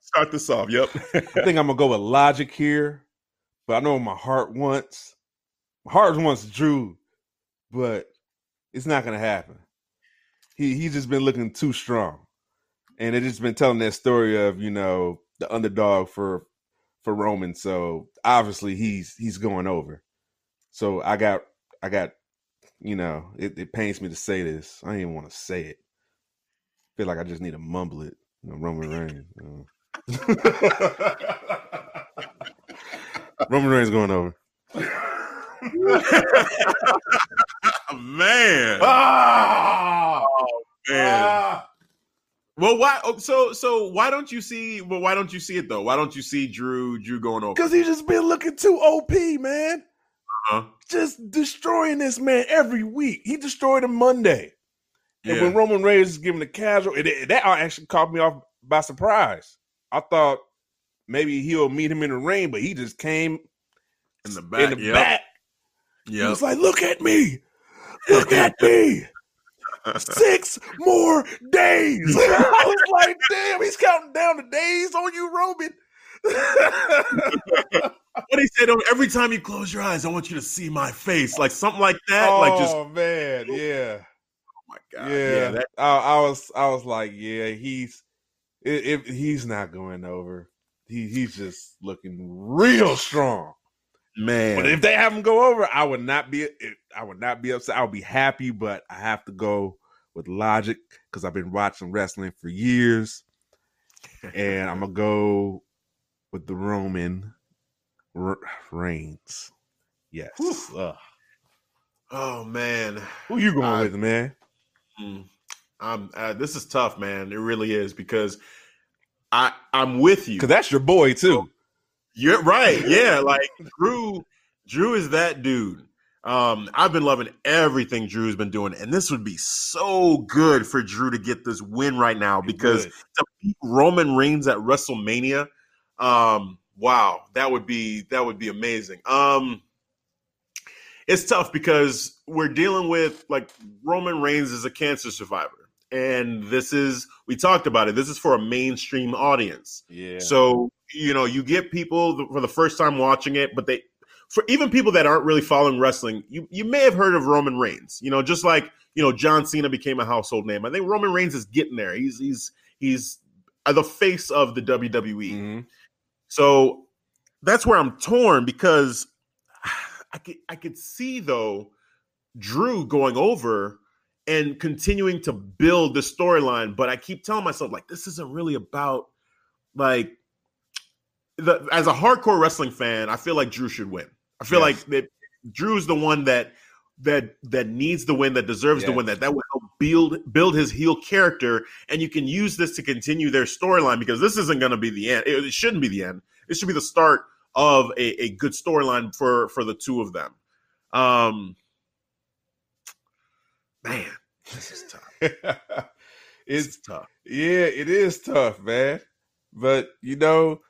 Start this off. Yep. I think I'm gonna go with logic here, but I know my heart wants. My heart wants Drew, but it's not gonna happen. He he's just been looking too strong, and it just been telling that story of you know the underdog for for Roman. So obviously he's he's going over. So I got I got you know it, it pains me to say this. I don't even want to say it. feel like I just need to mumble it. You know, Roman Reigns. you know. Roman Reigns going over. man. Ah! man. Well, why? oh, So, so why don't you see? Well, why don't you see it though? Why don't you see Drew Drew going over? Because he's just been looking too OP, man. Uh-huh. Just destroying this man every week. He destroyed him Monday. And Yeah. when Roman Reigns is giving the casual, it, it- that actually caught me off by surprise. I thought maybe he'll meet him in the ring, but he just came in the back. in the yep. back. He was like, look at me. Look at me. Six more days. I was like, damn, he's counting down the days on you, Roman. what he said? on Every time you close your eyes, I want you to see my face, like something like that. oh like just, oh, man, oh yeah, oh my god, yeah. that, I, I was, I was like, yeah, he's, if he's not going over, he he's just looking real strong. Man. But if they have him go over, I would not be, I would not be upset. I would be happy, but I have to go with logic because I've been watching wrestling for years, and I'm gonna go with the Roman R- Reigns. Yes. Oh man, Who you going I- with, man? Mm. Um, uh, this is tough, man. It really is because I I'm with you. Because that's your boy too. You're right. Yeah, like Drew. Drew is that dude. Um, I've been loving everything Drew's been doing, and this would be so good for Drew to get this win right now because to beat Roman Reigns at WrestleMania, um, wow, that would be that would be amazing. Um, it's tough because we're dealing with like Roman Reigns is a cancer survivor, and this is we talked about it. This is for a mainstream audience. yeah. So you know, you get people for the first time watching it, but they, for even people that aren't really following wrestling, you you may have heard of Roman Reigns. You know, just like you know, John Cena became a household name. I think Roman Reigns is getting there. He's he's he's the face of the WWE. Mhm. So that's where I'm torn because I could I could see though Drew going over and continuing to build the storyline, but I keep telling myself like this isn't really about like the as a hardcore wrestling fan, I feel like Drew should win. I feel Yes. like that Drew's the one that that that needs the win, that deserves the win, that that will help build build his heel character, and you can use this to continue their storyline because this isn't going to be the end. It, it shouldn't be the end. It should be the start of a, a good storyline for for the two of them. Um, man, this is tough. It's is tough. yeah, it is tough, man. But you know,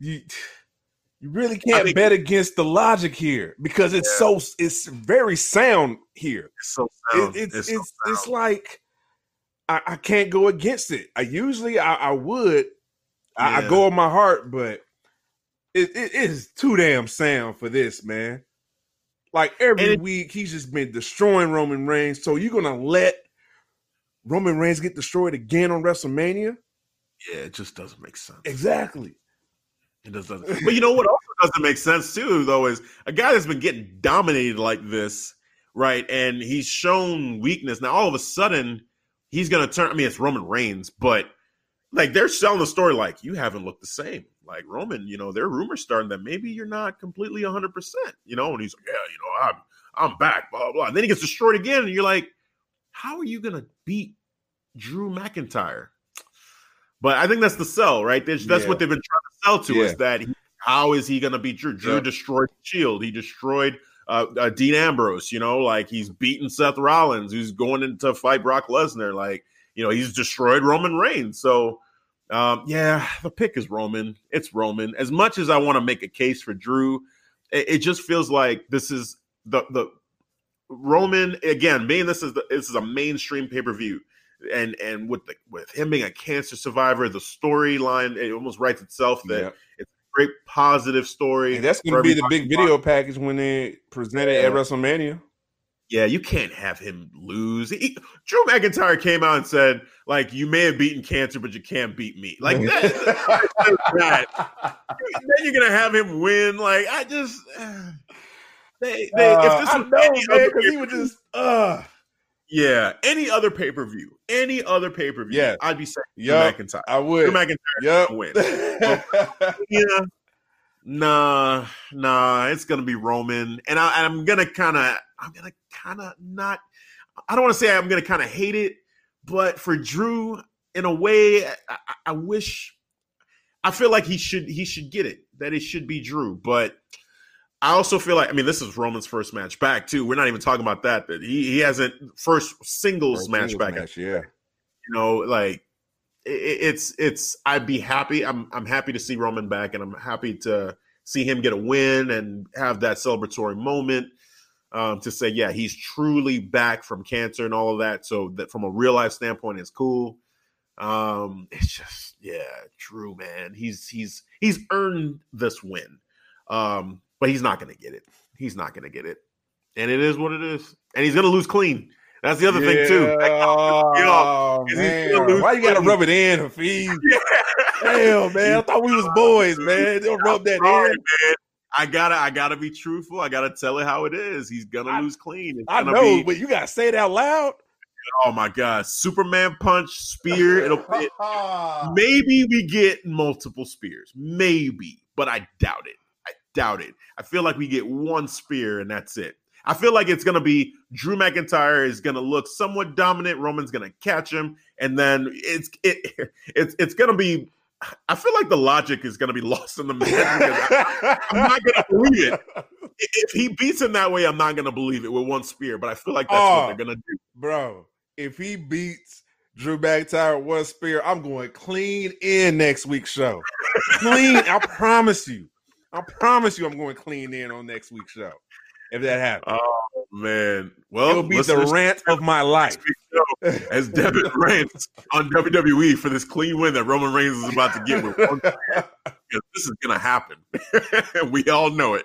you you really can't mean- bet against the logic here because it's so it's very sound here. It's so It- sound. it's it's so it's, like I, I can't go against it. I usually I, I would. I, I go on my heart, but it, it is too damn sound for this, man. Like every it- week, he's just been destroying Roman Reigns. So you're gonna let Roman Reigns get destroyed again on WrestleMania? yeah, it just doesn't make sense. Exactly. It doesn't. But you know what also doesn't make sense too, though, is a guy that's been getting dominated like this, right? And he's shown weakness. Now all of a sudden, he's gonna turn. I mean, it's Roman Reigns, but like they're selling the story like you haven't looked the same. Like Roman, you know, there are rumors starting that maybe you're not completely 100. percent You know, and he's like, yeah, you know, I'm I'm back, blah blah. And then he gets destroyed again, and you're like, how are you gonna beat Drew McIntyre? But I think that's the sell, right? That's, that's Yeah. what they've been sell to Yeah. is that he, how is he going to beat Drew? Drew Yep. destroyed Shield. He destroyed uh, uh, Dean Ambrose. You know, like he's beaten Seth Rollins, who's going in to fight Brock Lesnar. Like you know, he's destroyed Roman Reigns. So um, yeah, the pick is Roman. It's Roman. As much as I want to make a case for Drew, it, it just feels like this is the the Roman again. Being this is the, this is a mainstream pay per view and and with the with him being a cancer survivor, the storyline it almost writes itself that Yeah. it's a great positive story. And that's gonna be the big to video package when they present it at WrestleMania. Yeah, you can't have him lose. He, Drew McIntyre came out and said, like, you may have beaten cancer, but you can't beat me. Like that. that. then you're gonna have him win. Like I just. They, they, Uh, if this was know, man, because he would just uh yeah, any other pay per view, any other pay per view, yeah. I'd be saying. Drew McIntyre. I Drew would. McIntyre Yep. win. yeah. Nah, nah, it's gonna be Roman, and I, I'm gonna kind of, I'm gonna kind of not. I don't want to say I'm gonna kind of hate it, but for Drew, in a way, I- I wish. I feel like he should he should get it. That it should be Drew, but I also feel like I mean this is Roman's first match back too. We're not even talking about that. That he he hasn't first singles match back. match, yeah. You know, like it, it's it's I'd be happy. I'm I'm happy to see Roman back, and I'm happy to see him get a win and have that celebratory moment um, to say, yeah, he's truly back from cancer and all of that. So that from a real life standpoint, it's cool. Um, it's just yeah, true, man. He's he's he's earned this win. Um, but he's not going to get it. He's not going to get it, and it is what it is. And he's going to lose clean. That's the other thing too. Oh, man. Why you gotta rub it in, Hafiz? Yeah. Damn, man. I thought we was boys, man. Don't rub that sorry, in. Man. I gotta, I gotta be truthful. I gotta tell it how it is. He's gonna I, lose clean. I know, be, but you gotta say it out loud. Oh my god, Superman punch, spear. It'll it, maybe we get multiple spears, maybe, but I doubt it. Doubt it. I feel like we get one spear and that's it. I feel like it's going to be Drew McIntyre is going to look somewhat dominant. Roman's going to catch him, and then it's it, it's it's going to be. I feel like the logic is going to be lost in the match. I, am not going to believe it. If he beats him that way, I'm not going to believe it with one spear. But I feel like that's oh, what they're going to do, bro. If he beats Drew McIntyre with one spear, I'm going clean in next week's show. clean, I promise you. I promise you, I'm going to clean in on next week's show if that happens. Oh man, well, it'll be the rant of my life. As Devin rants on WWE for this clean win that Roman Reigns is about to get, with one this is going to happen. we all know it.